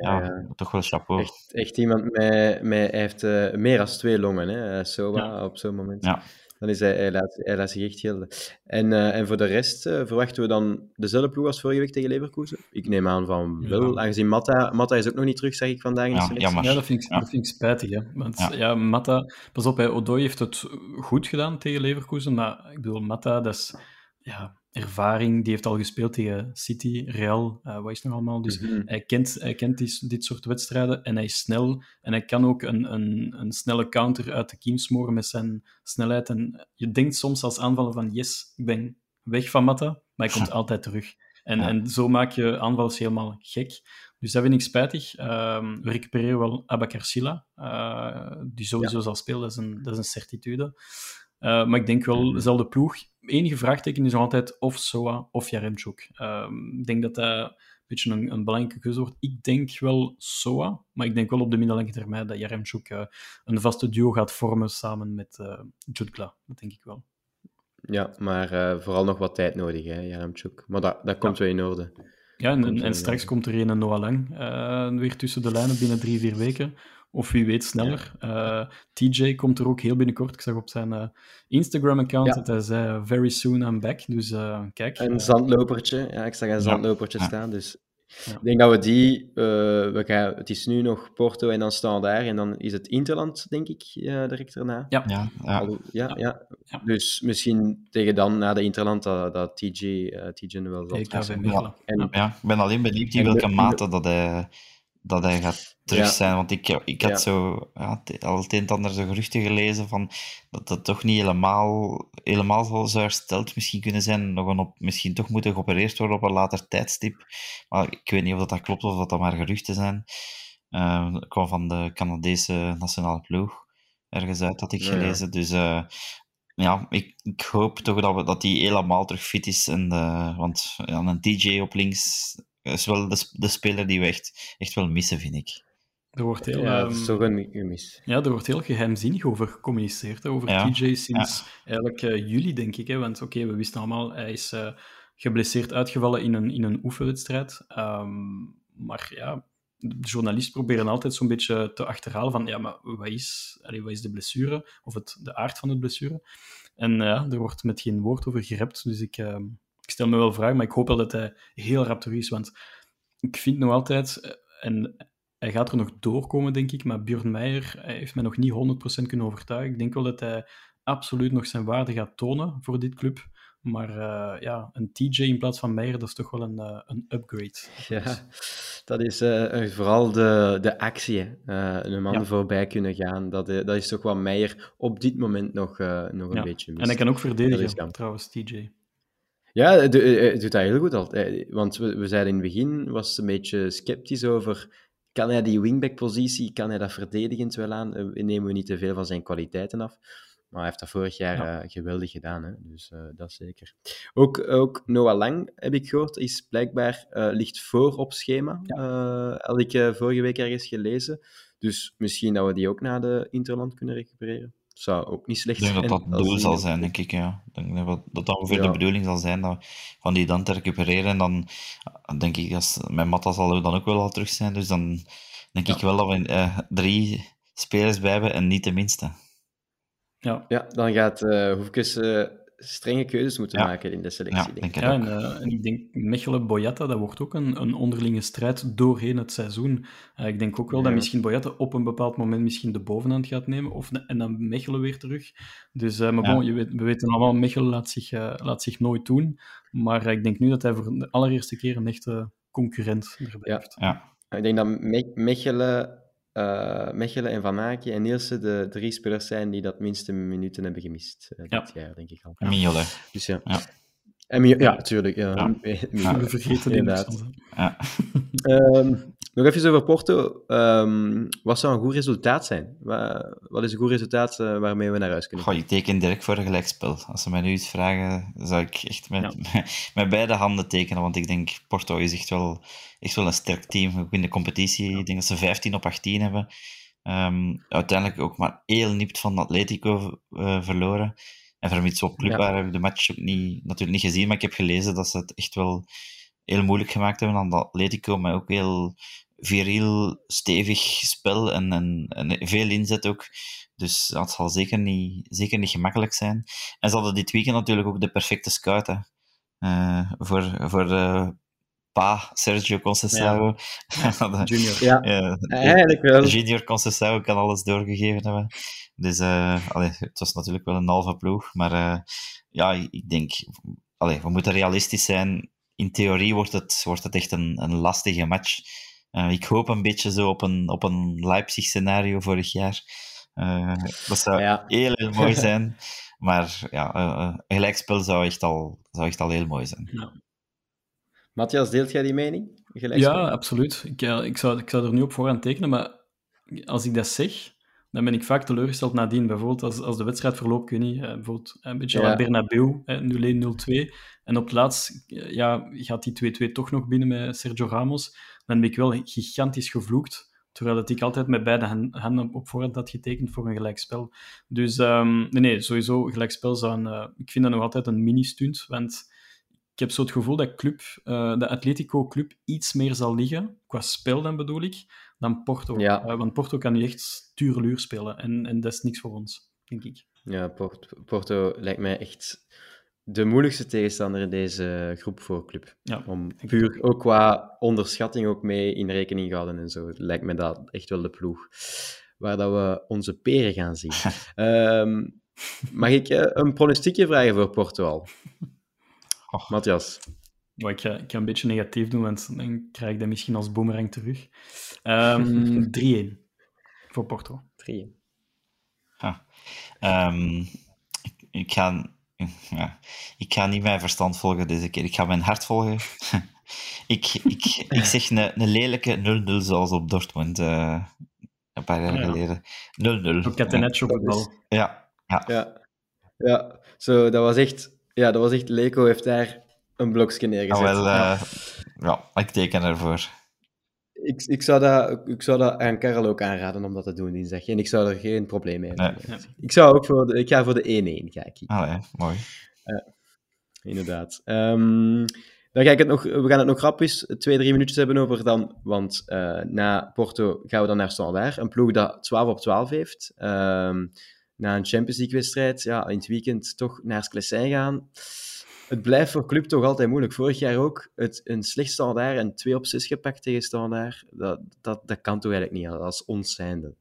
ja, ja, toch wel chapeau. Echt, echt iemand met, met hij heeft uh, meer dan twee longen, hè, Soba, ja. op zo'n moment. Ja. Dan is hij, hij, laat, hij laat zich echt gelden. En, uh, en voor de rest uh, verwachten we dan dezelfde ploeg als vorige week tegen Leverkusen? Ik neem aan van wel, ja. aangezien Matta, Matta is ook nog niet terug, zeg ik vandaag in de selectie. Ja, ja dat, vind ik, dat vind ik spijtig. Hè? Want ja, Matta, pas op, hij, Odoi heeft het goed gedaan tegen Leverkusen, maar ik bedoel, Matta, dat is... Ja, ervaring. Die heeft al gespeeld tegen City, Real, uh, wat is nog allemaal. Dus mm -hmm. hij kent, hij kent die, dit soort wedstrijden en hij is snel. En hij kan ook een, een, een snelle counter uit de kiem smoren met zijn snelheid. En je denkt soms als aanvaller van yes, ik ben weg van Matta, maar hij komt altijd terug. En, ja. en zo maak je aanvallers helemaal gek. Dus dat vind ik spijtig. Um, we recupereren wel Abakar Silla, uh, die sowieso ja. zal spelen, dat is een, dat is een certitude. Uh, maar ik denk wel, dezelfde ploeg. Enige vraagteken is nog altijd of Soa of Jaremchuk. Um, ik denk dat dat een beetje een, een belangrijke keuze wordt. Ik denk wel Soa, maar ik denk wel op de middellange termijn dat Jaremchuk uh, een vaste duo gaat vormen samen met uh, Jutkla. Dat denk ik wel. Ja, maar uh, vooral nog wat tijd nodig, hè, Jaremchuk. Maar dat, dat komt ja. wel in orde. Ja, en, en, en straks komt er een Noah Lang weer tussen de lijnen binnen drie, vier weken. Of wie weet sneller. Ja. Uh, TJ komt er ook heel binnenkort. Ik zag op zijn uh, Instagram-account ja. dat hij zei: Very soon I'm back. Dus uh, kijk. Een zandlopertje. Ja, ik zag een zandlopertje staan. Dus ik denk dat we die. we gaan, het is nu nog Porto en dan staan daar. En dan is het Interland, denk ik, direct erna. Ja. Ja, ja. ja, ja. Dus misschien tegen dan, na de Interland, dat, dat TJ, TJ wel zal. En, ja, ik ben alleen benieuwd in welke mate dat hij dat hij gaat terug ja. zijn. Want ik, ik had ja. zo ja, al het een en ander zo geruchten gelezen van dat dat toch niet helemaal, helemaal zo zou hersteld misschien kunnen zijn. Nog een op, misschien toch moeten geopereerd worden op een later tijdstip. Maar ik weet niet of dat, dat klopt of dat, dat maar geruchten zijn. Uh, dat kwam van de Canadese nationale ploeg. Ergens uit had ik gelezen. Dus uh, ja, ik, ik hoop toch dat, we, dat die helemaal terug fit is. En de, want ja, een TJ op links is wel de, de speler die we echt, echt wel missen, vind ik. Er wordt heel, Ja, ehm, dat is toch een gemis. ja, er wordt heel geheimzinnig over gecommuniceerd, hè, over Ja, TJ sinds eigenlijk eh, juli, denk ik. Hè, want oké, we wisten allemaal, hij is eh, geblesseerd uitgevallen in een, in een oefenwedstrijd. Ehm, maar ja, de journalisten proberen altijd zo'n beetje te achterhalen van, ja, maar wat is, allee, wat is de blessure? Of het, de aard van de blessure? En ja, er wordt met geen woord over gerept, dus ik, ehm, ik stel me wel vragen, maar ik hoop wel dat hij heel rap terug is, want ik vind nog altijd, eh, en hij gaat er nog doorkomen, denk ik, maar Björn Meijer heeft mij nog niet 100% kunnen overtuigen. Ik denk wel dat hij absoluut nog zijn waarde gaat tonen voor dit club. Maar eh, ja, een TJ in plaats van Meijer, dat is toch wel een, eh, een upgrade. Ja, dat is vooral de, de actie. een man Ja. voorbij kunnen gaan. Dat, dat is toch wat Meijer op dit moment nog, nog een Ja. beetje mist. En hij kan ook verdedigen, trouwens, TJ. Ja, hij doet- hij doet dat heel goed altijd. Want we, we zeiden in het begin, was het een beetje sceptisch over, kan hij die wingback-positie, kan hij dat verdedigend wel aan? Eh, nemen we niet te veel van zijn kwaliteiten af? Maar hij heeft dat vorig jaar Ja. eh, geweldig gedaan, hè? dus eh, dat zeker. Ook, ook Noah Lang, heb ik gehoord, is blijkbaar, eh, ligt voor op schema. Eh, had ik eh, vorige week ergens gelezen. Dus misschien dat we die ook na de Interland kunnen recupereren. Zou ook niet slecht Ik denk dat zijn. dat het doel zal zijn, denk ik. Ja. Ik denk dat dat ongeveer Ja. de bedoeling zal zijn dat, van die dan te recupereren. En dan denk ik, als, mijn Matta zal er dan ook wel al terug zijn. Dus dan denk ik wel dat we eh, drie spelers bij hebben en niet de minste. Ja, Ja, dan gaat eh Hoefkes eh, strenge keuzes moeten Ja. maken in de selectie, Ja, denk denk ik. ja en, eh, en ik denk Mechelen-Boyata, dat wordt ook een, een onderlinge strijd doorheen het seizoen. Eh, ik denk ook wel dat misschien Boyata op een bepaald moment misschien de bovenhand gaat nemen, of, en dan Mechelen weer terug. Dus, eh, maar Ja. bon, je weet, we weten allemaal, Mechelen laat zich, eh, laat zich nooit doen. Maar ik denk nu dat hij voor de allereerste keer een echte concurrent erbij Ja. heeft. Ja, Ik denk dat Me- Mechelen, eh, Mechelen en Van Aken en Nielsen de drie spelers zijn die dat minste minuten hebben gemist eh, Ja. dit jaar, denk ik al. en Mignolet. Dus ja. Ja. En ja, tuurlijk. Ja. Ja. We vergeten die Inderdaad. Ja. Ehm, nog even over Porto. Ehm, wat zou een goed resultaat zijn? Wa- Wat is een goed resultaat eh, waarmee we naar huis kunnen? Goh, ik teken direct voor een gelijkspel. Als ze mij nu iets vragen, zou ik echt met, Ja. met, met beide handen tekenen. Want ik denk, Porto is echt wel, echt wel een sterk team. Ook in de competitie. Ik denk dat ze 15 op 18 hebben. Ehm, uiteindelijk ook maar heel nipt van Atletico eh, verloren. En vermits op club Ja. waren, heb ik de match ook niet, natuurlijk niet gezien. Maar ik heb gelezen dat ze het echt wel heel moeilijk gemaakt hebben aan de Atletico. Maar ook heel viriel, stevig spel en, en, en veel inzet ook. Dus dat zal zeker niet, zeker niet gemakkelijk zijn. En ze hadden dit weekend natuurlijk ook de perfecte scout. Hè. Eh, voor, voor de pa Sergio Conceição. Junior. Ja, Eh, eigenlijk wel. Junior Conceição kan alles doorgegeven hebben. Dus eh, allee, het was natuurlijk wel een halve ploeg. Maar eh, ja, ik denk, allee, we moeten realistisch zijn. In theorie wordt het, wordt het echt een, een lastige match. Eh, ik hoop een beetje zo op een, op een Leipzig-scenario vorig jaar. Eh, dat zou Ja. heel, heel mooi zijn. Maar ja, eh, eh, een gelijkspel zou echt, al, zou echt al heel mooi zijn. Matthias, deelt jij die mening? Gelijkspel? Ja, absoluut. Ik, ja, ik, zou, ik zou er nu op voorhand tekenen, maar als ik dat zeg, dan ben ik vaak teleurgesteld nadien. Bijvoorbeeld als, als de wedstrijd verloopt, ik weet niet, eh, bijvoorbeeld een beetje Ja. aan Bernabeu, hè, 0-1, 0-2. En op het laatst ja, gaat die 2-2 toch nog binnen met Sergio Ramos. Dan ben ik wel gigantisch gevloekt. Terwijl dat ik altijd met beide han- handen op voorhand had getekend voor een gelijkspel. Dus ehm, nee, nee, sowieso gelijkspel zou een... eh, ik vind dat nog altijd een mini-stunt, want ik heb zo het gevoel dat club, eh, de Atletico Club iets meer zal liggen, qua spel dan bedoel ik, dan Porto. Ja. Eh, want Porto kan nu echt tureluur spelen en, en dat is niks voor ons, denk ik. Ja, Porto, Porto lijkt mij echt de moeilijkste tegenstander in deze groep voor club. Ja, Om puur ook qua onderschatting ook mee in rekening gehouden en zo. Lijkt me dat echt wel de ploeg waar dat we onze peren gaan zien. Ehm, mag ik eh, een pronostiekje vragen voor Porto al? Matthias. Ik, ga, ik ga een beetje negatief doen, want dan krijg ik dat misschien als boomerang terug. Ehm 3-1 voor Porto. Drie. Ehm, ik, ik, ga, ja, ik ga niet mijn verstand volgen deze keer. Ik ga mijn hart volgen. ik, ik, ik zeg een, een lelijke 0-0 zoals op Dortmund eh, een paar jaar ja. geleden. 0-0. Ook Catenaccio voetbal. Ja, ja. Ja. Ja, zo, dat was echt... Ja, dat was echt... Leco heeft daar een blokje neergezet. Ah, wel, uh, ja, ik teken ervoor. Ik, ik, zou dat, ik zou dat aan Karel ook aanraden om dat te doen dinsdag. En ik zou er geen probleem mee hebben. Nee. Ik, zou ook voor de, ik ga voor de 1-1, ga ik. Allee, mooi. Uh, inderdaad. Um, dan ga ik het nog, we gaan het nog grapjes twee, drie minuutjes hebben over dan. Want uh, na Porto gaan we dan naar Standaard. Een ploeg dat 12 op 12 heeft. Um, na een Champions League-wedstrijd, ja, in het weekend toch naar Sclessin gaan. Het blijft voor club toch altijd moeilijk. Vorig jaar ook het, een slecht Standaard en 2 op 6 gepakt tegen Standaard. Dat, dat, dat kan toch eigenlijk niet als ons zijnde.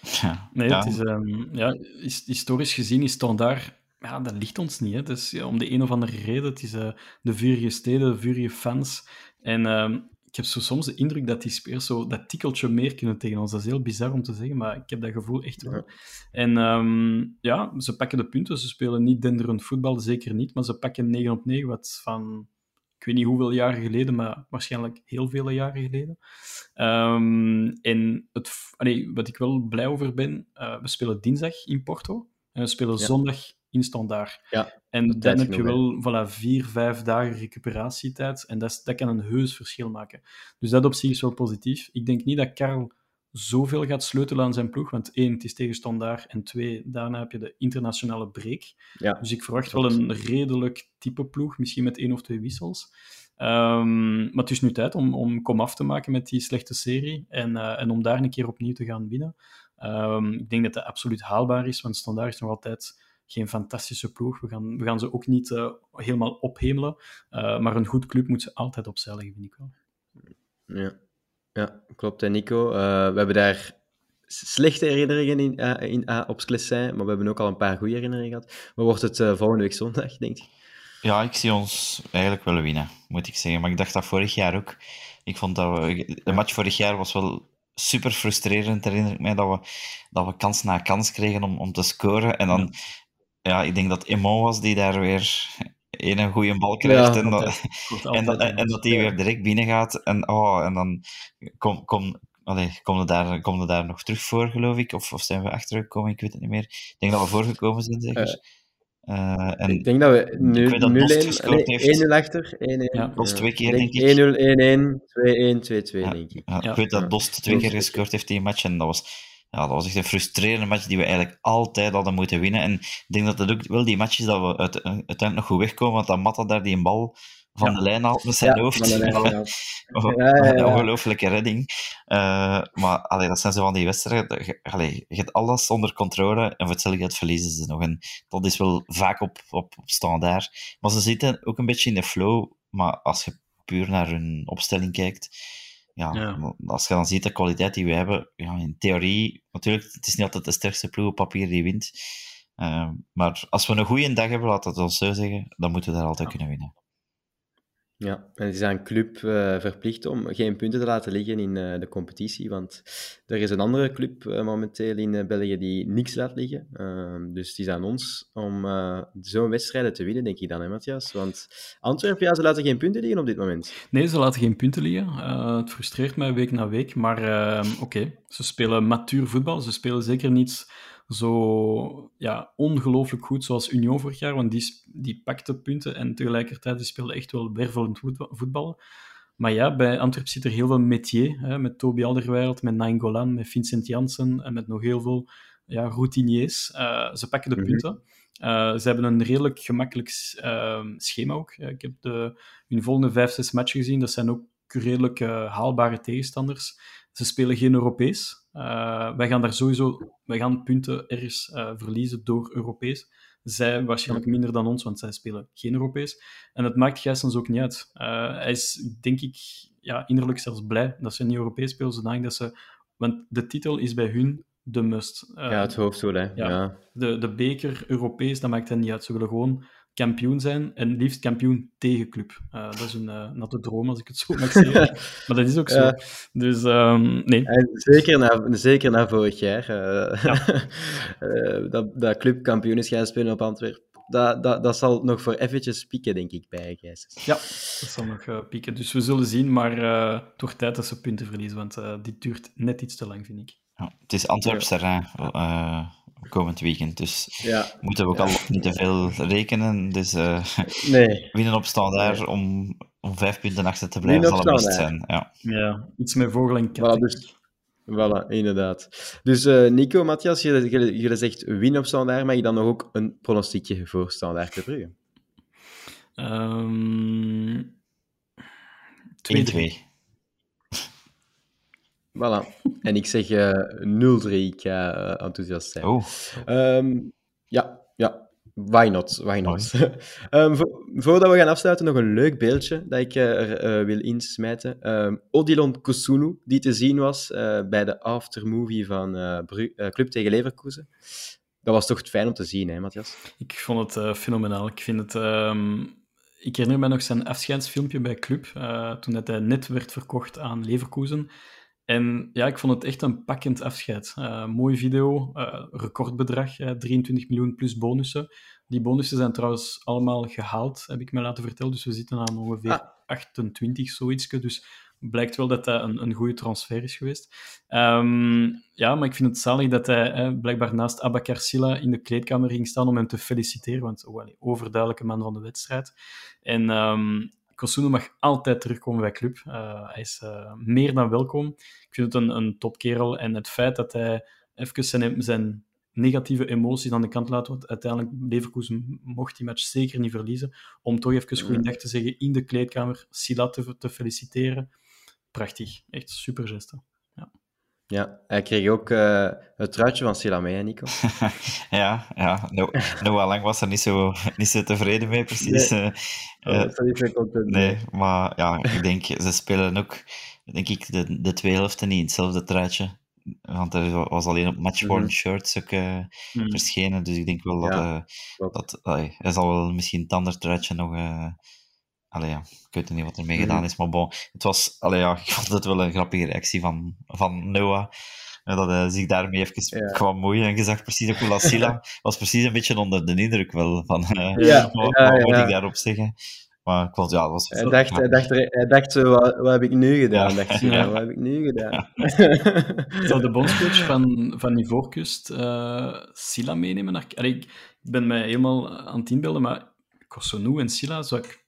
Ja, nee, ja. Het is, um, ja, historisch gezien is Standaard ja, dat ligt ons niet. Hè. Dus ja, om de een of andere reden, het is uh, de vurige steden, de vurige fans. En uh, ik heb zo soms de indruk dat die spelers zo dat tikkeltje meer kunnen tegen ons. Dat is heel bizar om te zeggen, maar ik heb dat gevoel echt wel. Ja. En um, ja, ze pakken de punten. Ze spelen niet denderend voetbal, zeker niet. Maar ze pakken 9 op 9, wat van... Ik weet niet hoeveel jaren geleden, maar waarschijnlijk heel vele jaren geleden. Um, en het, allee, wat ik wel blij over ben, uh, we spelen dinsdag in Porto. En we spelen ja. zondag in standaard. Ja, en dan heb je wel voilà, vier, vijf dagen recuperatietijd. En dat, is, dat kan een heus verschil maken. Dus dat op zich is wel positief. Ik denk niet dat Karel zoveel gaat sleutelen aan zijn ploeg. Want één, het is tegen standaard. En twee, daarna heb je de internationale break. Ja, dus ik verwacht wel een redelijk type ploeg. Misschien met één of twee wissels. Um, maar het is nu tijd om, om kom af te maken met die slechte serie. En, uh, en om daar een keer opnieuw te gaan winnen. Um, ik denk dat dat absoluut haalbaar is. Want standaard is nog altijd geen fantastische ploeg. We gaan, we gaan ze ook niet uh, helemaal ophemelen. Uh, maar een goed club moet ze altijd opzij leggen, vind ik wel. Ja, ja klopt. En Nico, uh, we hebben daar slechte herinneringen in, in, op Sclessin, maar we hebben ook al een paar goede herinneringen gehad. Wat wordt het volgende week zondag, denk je? Ja, ik zie ons eigenlijk wel winnen, moet ik zeggen. Maar ik dacht dat vorig jaar ook. Ik vond dat we... De match vorig jaar was wel super frustrerend, herinner ik mij, dat we, dat we kans na kans kregen om, om te scoren. En dan... Ja ja, ik denk dat Emon was die daar weer een goede bal krijgt ja, en, dat, en, dat, en, dat die weer direct binnen gaat. En, oh, en dan kom, kom, allee, kom, je daar, daar nog terug voor, geloof ik? Of, of zijn we achtergekomen? Ik weet het niet meer. Ik denk dat we voorgekomen zijn, zeker. Uh, uh, en ik denk dat we nu, dat nu 1-0 achter. 1-1. Ja, Dost twee keer, denk ik. 1-0, 1-1, 2-1, 2-2, ja, denk ik. Ja, ik weet dat Dost twee keer gescoord heeft in die match en dat was ja, dat was echt een frustrerende match die we eigenlijk altijd hadden moeten winnen. En ik denk dat het ook wel die match is dat we uiteindelijk nog goed wegkomen, want dan Matta daar die bal van ja. de lijn haalt met zijn ja, hoofd. Lijn, een ongelooflijke redding. Uh, maar allee, dat zijn zo van die wedstrijden. Allee, je hebt alles onder controle en voor hetzelfde geld verliezen ze nog. En dat is wel vaak op, op, op standaard. Maar ze zitten ook een beetje in de flow. Maar als je puur naar hun opstelling kijkt, ja, ja, als je dan ziet de kwaliteit die we hebben, ja, in theorie, natuurlijk, het is niet altijd de sterkste ploeg op papier die wint. Uh, maar als we een goede dag hebben, laat dat ons zo zeggen, dan moeten we daar altijd ja. kunnen winnen. Ja, en is aan club uh, verplicht om geen punten te laten liggen in uh, de competitie, want er is een andere club uh, momenteel in België die niks laat liggen. Ehm, dus het is aan ons om zo'n wedstrijden te winnen, denk ik dan, hè Matthias? Want Antwerpen, ja, ze laten geen punten liggen op dit moment. Nee, ze laten geen punten liggen. het frustreert mij week na week, maar ehm, oké, ze spelen matuur voetbal, ze spelen zeker niets zo ja, ongelooflijk goed zoals Union vorig jaar, want die, die pakte punten en tegelijkertijd die speelde echt wel wervelend voetballen. Maar ja, bij Antwerp zit er heel veel métier, hè, met Toby Alderweireld, met Nainggolan, met Vincent Janssen en met nog heel veel ja, routiniers. Uh, ze pakken de mm -hmm. punten. Uh, ze hebben een redelijk gemakkelijk uh, schema ook. ik heb de, hun volgende vijf, zes matchen gezien. Dat zijn ook redelijk haalbare tegenstanders. Ze spelen geen Europees. Uh, wij gaan daar sowieso wij gaan punten ergens uh, verliezen door Europees. Zij waarschijnlijk minder dan ons, want zij spelen geen Europees. En het maakt Gijsens ook niet uit. Uh, hij is, denk ik, ja, innerlijk zelfs blij dat ze niet Europees spelen, zodanig dat ze... Want de titel is bij hun de must. ja, het hoofddoel, hè. Ja, ja. De, de beker Europees, dat maakt hen niet uit. Ze willen gewoon kampioen zijn en liefst kampioen tegen club. Uh, dat is een uh, natte droom, als ik het zo mag zeggen. maar dat is ook zo. Ja. Dus um, nee. En zeker, na, zeker na vorig jaar. Uh, ja. dat, dat club kampioen is gaan spelen op Antwerpen. Dat, dat, dat zal nog voor eventjes pieken, denk ik, bij Gijs. Ja, dat zal nog pieken. Dus we zullen zien, maar toch tijd dat ze punten verliezen, want dit duurt net iets te lang, vind ik. Ja, het is Antwerps terrein komend weekend. Dus Ja. moeten we ook al niet te veel rekenen. Dus eh, Nee. winnen op standaard om, om vijf punten achter te blijven zal het best zijn. Ja. Ja, iets met vogel en kat. Voilà, dus-. Voilà, inderdaad. Dus eh, Nico, Matthias, jullie, zegt win op standaard, mag je dan nog ook een pronostiekje voor standaard te Brugge? Ehm 1-2. Voilà. En ik zeg eh 0-3, ik ga eh, enthousiast zijn. Oh, Ehm, ja, ja. Why not? Why not? Ehm, vo- voordat we gaan afsluiten, nog een leuk beeldje dat ik eh, er eh, wil insmijten. Ehm, Odilon Kusunu, die te zien was eh, bij de aftermovie van Club tegen Leverkusen. Dat was toch fijn om te zien, hè, Matthias? Ik vond het eh, fenomenaal. Ik vind het... ehm, ik herinner me nog zijn afscheidsfilmpje bij Club, eh, toen dat hij net werd verkocht aan Leverkusen. En ja, ik vond het echt een pakkend afscheid. Eh mooie video, eh, recordbedrag, eh, 23 miljoen plus bonussen. Die bonussen zijn trouwens allemaal gehaald, heb ik me laten vertellen. Dus we zitten aan ongeveer Ah. 28, zoiets. Dus blijkt wel dat dat een, een goede transfer is geweest. Ehm, ja, maar ik vind het zalig dat hij eh, blijkbaar naast Abakar Silla in de kleedkamer ging staan om hem te feliciteren, want oh, allee, overduidelijke man van de wedstrijd. En ehm Kosunu mag altijd terugkomen bij club. Eh, hij is eh, meer dan welkom. Ik vind het een, een topkerel. En het feit dat hij even zijn, zijn negatieve emoties aan de kant laat, want uiteindelijk Leverkusen mocht die match zeker niet verliezen, om toch even goeiedag te zeggen in de kleedkamer, Silla te, te feliciteren. Prachtig. Echt super geste. Ja, hij kreeg ook eh, het truitje van Silla mee, hè, Nico? ja, ja. No, Noah Lang was er niet zo, niet zo tevreden mee, precies. Nee. Eh, eh, dat is wel content. nee, maar ja, ik denk, ze spelen ook, denk ik, de, de twee helften niet in hetzelfde truitje. Want er was alleen op matchworn Mhm. shirts ook eh, Hmm. verschenen, dus ik denk wel dat, Ja, eh, dat hij zal wel misschien het andere truitje nog... allee, ja, ik weet niet wat ermee Mhm. gedaan is, maar bon, het was, allee, ja, ik vond het wel een grappige reactie van, van Noah. eh, Dat hij zich daarmee even Ja. kwam moeien. En gezegd precies ook Silla was precies een beetje onder de indruk wel van eh, Ja, wat, ja, wat moet ik daarop zeggen. Maar ik vond, ja, het was... Hij dacht, hij dacht, er- hij dacht zo, wat, wat heb ik nu gedaan? Ja. Dacht Ja. wat heb ik nu gedaan? Zou de bondscoach van, van Ivoorkust eh Silla meenemen? Naar, Allee, ik ben mij helemaal aan het inbeelden, maar Kosonou en Silla zou ik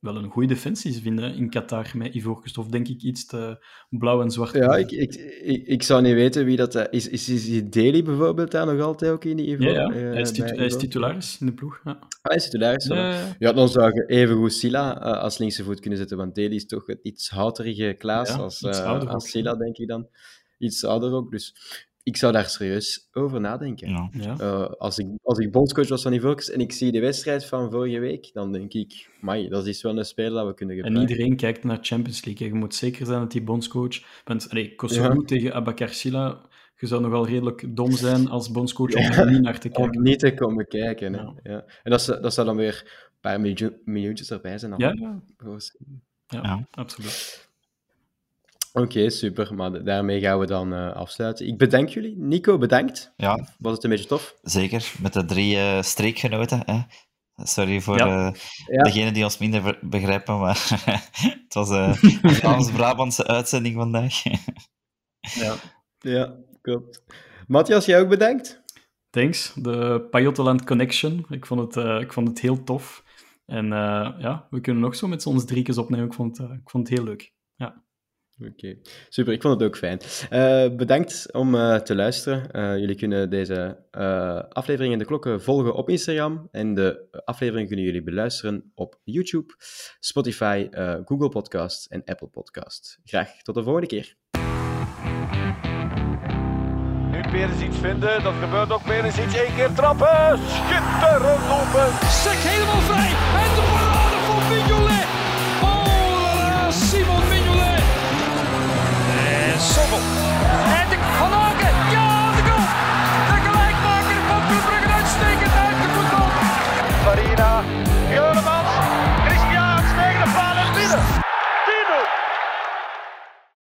wel een goede defensie vinden in Qatar met Ivoorkust. Of denk ik iets te blauw en zwart? Ja, ik, ik, ik, ik zou niet weten wie dat eh, is. Is, is Daly bijvoorbeeld daar nog altijd ook in die Ivo? ja, ja. eh, hij, is titu- bij hij is Ivo? titularis in de ploeg. Ja. Ah, hij is titularis. Ja, dan zou je even goed Silla eh, als linkse voet kunnen zetten, want Daly is toch iets houterige Klaas als, als Silla, denk ik dan. Iets ouder ook, dus ik zou daar serieus over nadenken. Ja. Ja. Eh, als, ik, als ik bondscoach was van Ivoorkust en ik zie de wedstrijd van vorige week, dan denk ik, mai, dat is wel een speler dat we kunnen En gebruiken. iedereen kijkt naar Champions League. Je moet zeker zijn dat die bondscoach... Want allee, Kosovo Ja. tegen Abakar Silla, je zou nog wel redelijk dom zijn als bondscoach om er niet naar te Om kijken. niet te komen kijken. Hè. Ja. Ja. En dat, zou- dat zou dan weer een paar miljoentjes erbij zijn. ja, Ja. absoluut. Oké, super. Maar da- daarmee gaan we dan eh, afsluiten. Ik bedank jullie. Nico, bedankt. ja, Was het een beetje tof? zeker. Met de drie eh, streekgenoten. Hè. Sorry voor Ja. eh, Ja. degenen die ons minder begrijpen, maar het was eh, een Vlaams-Brabantse uitzending vandaag. Ja. Ja, klopt. Matthias, jij ook bedankt. Thanks, de Pajottenland Connection. Ik vond het, eh, ik vond het heel tof. En eh, ja, we kunnen nog zo met z'n ons driekjes opnemen. Ik vond, het, eh, ik vond het heel leuk. Oké, super. Ik vond het ook fijn. Eh, bedankt om eh, te luisteren. Eh, jullie kunnen deze eh, aflevering in de klokken volgen op Instagram. En de aflevering kunnen jullie beluisteren op YouTube, Spotify, eh, Google Podcast en Apple Podcast. Graag tot de volgende keer. Nu Perisic vinden, dat gebeurt ook Perisic. één keer trappen. Schitterend open. Sek helemaal En de Van Aken. Ja, de goal. De gelijkmaker van Club Brugge uitstekend uit de voetbal. Marina.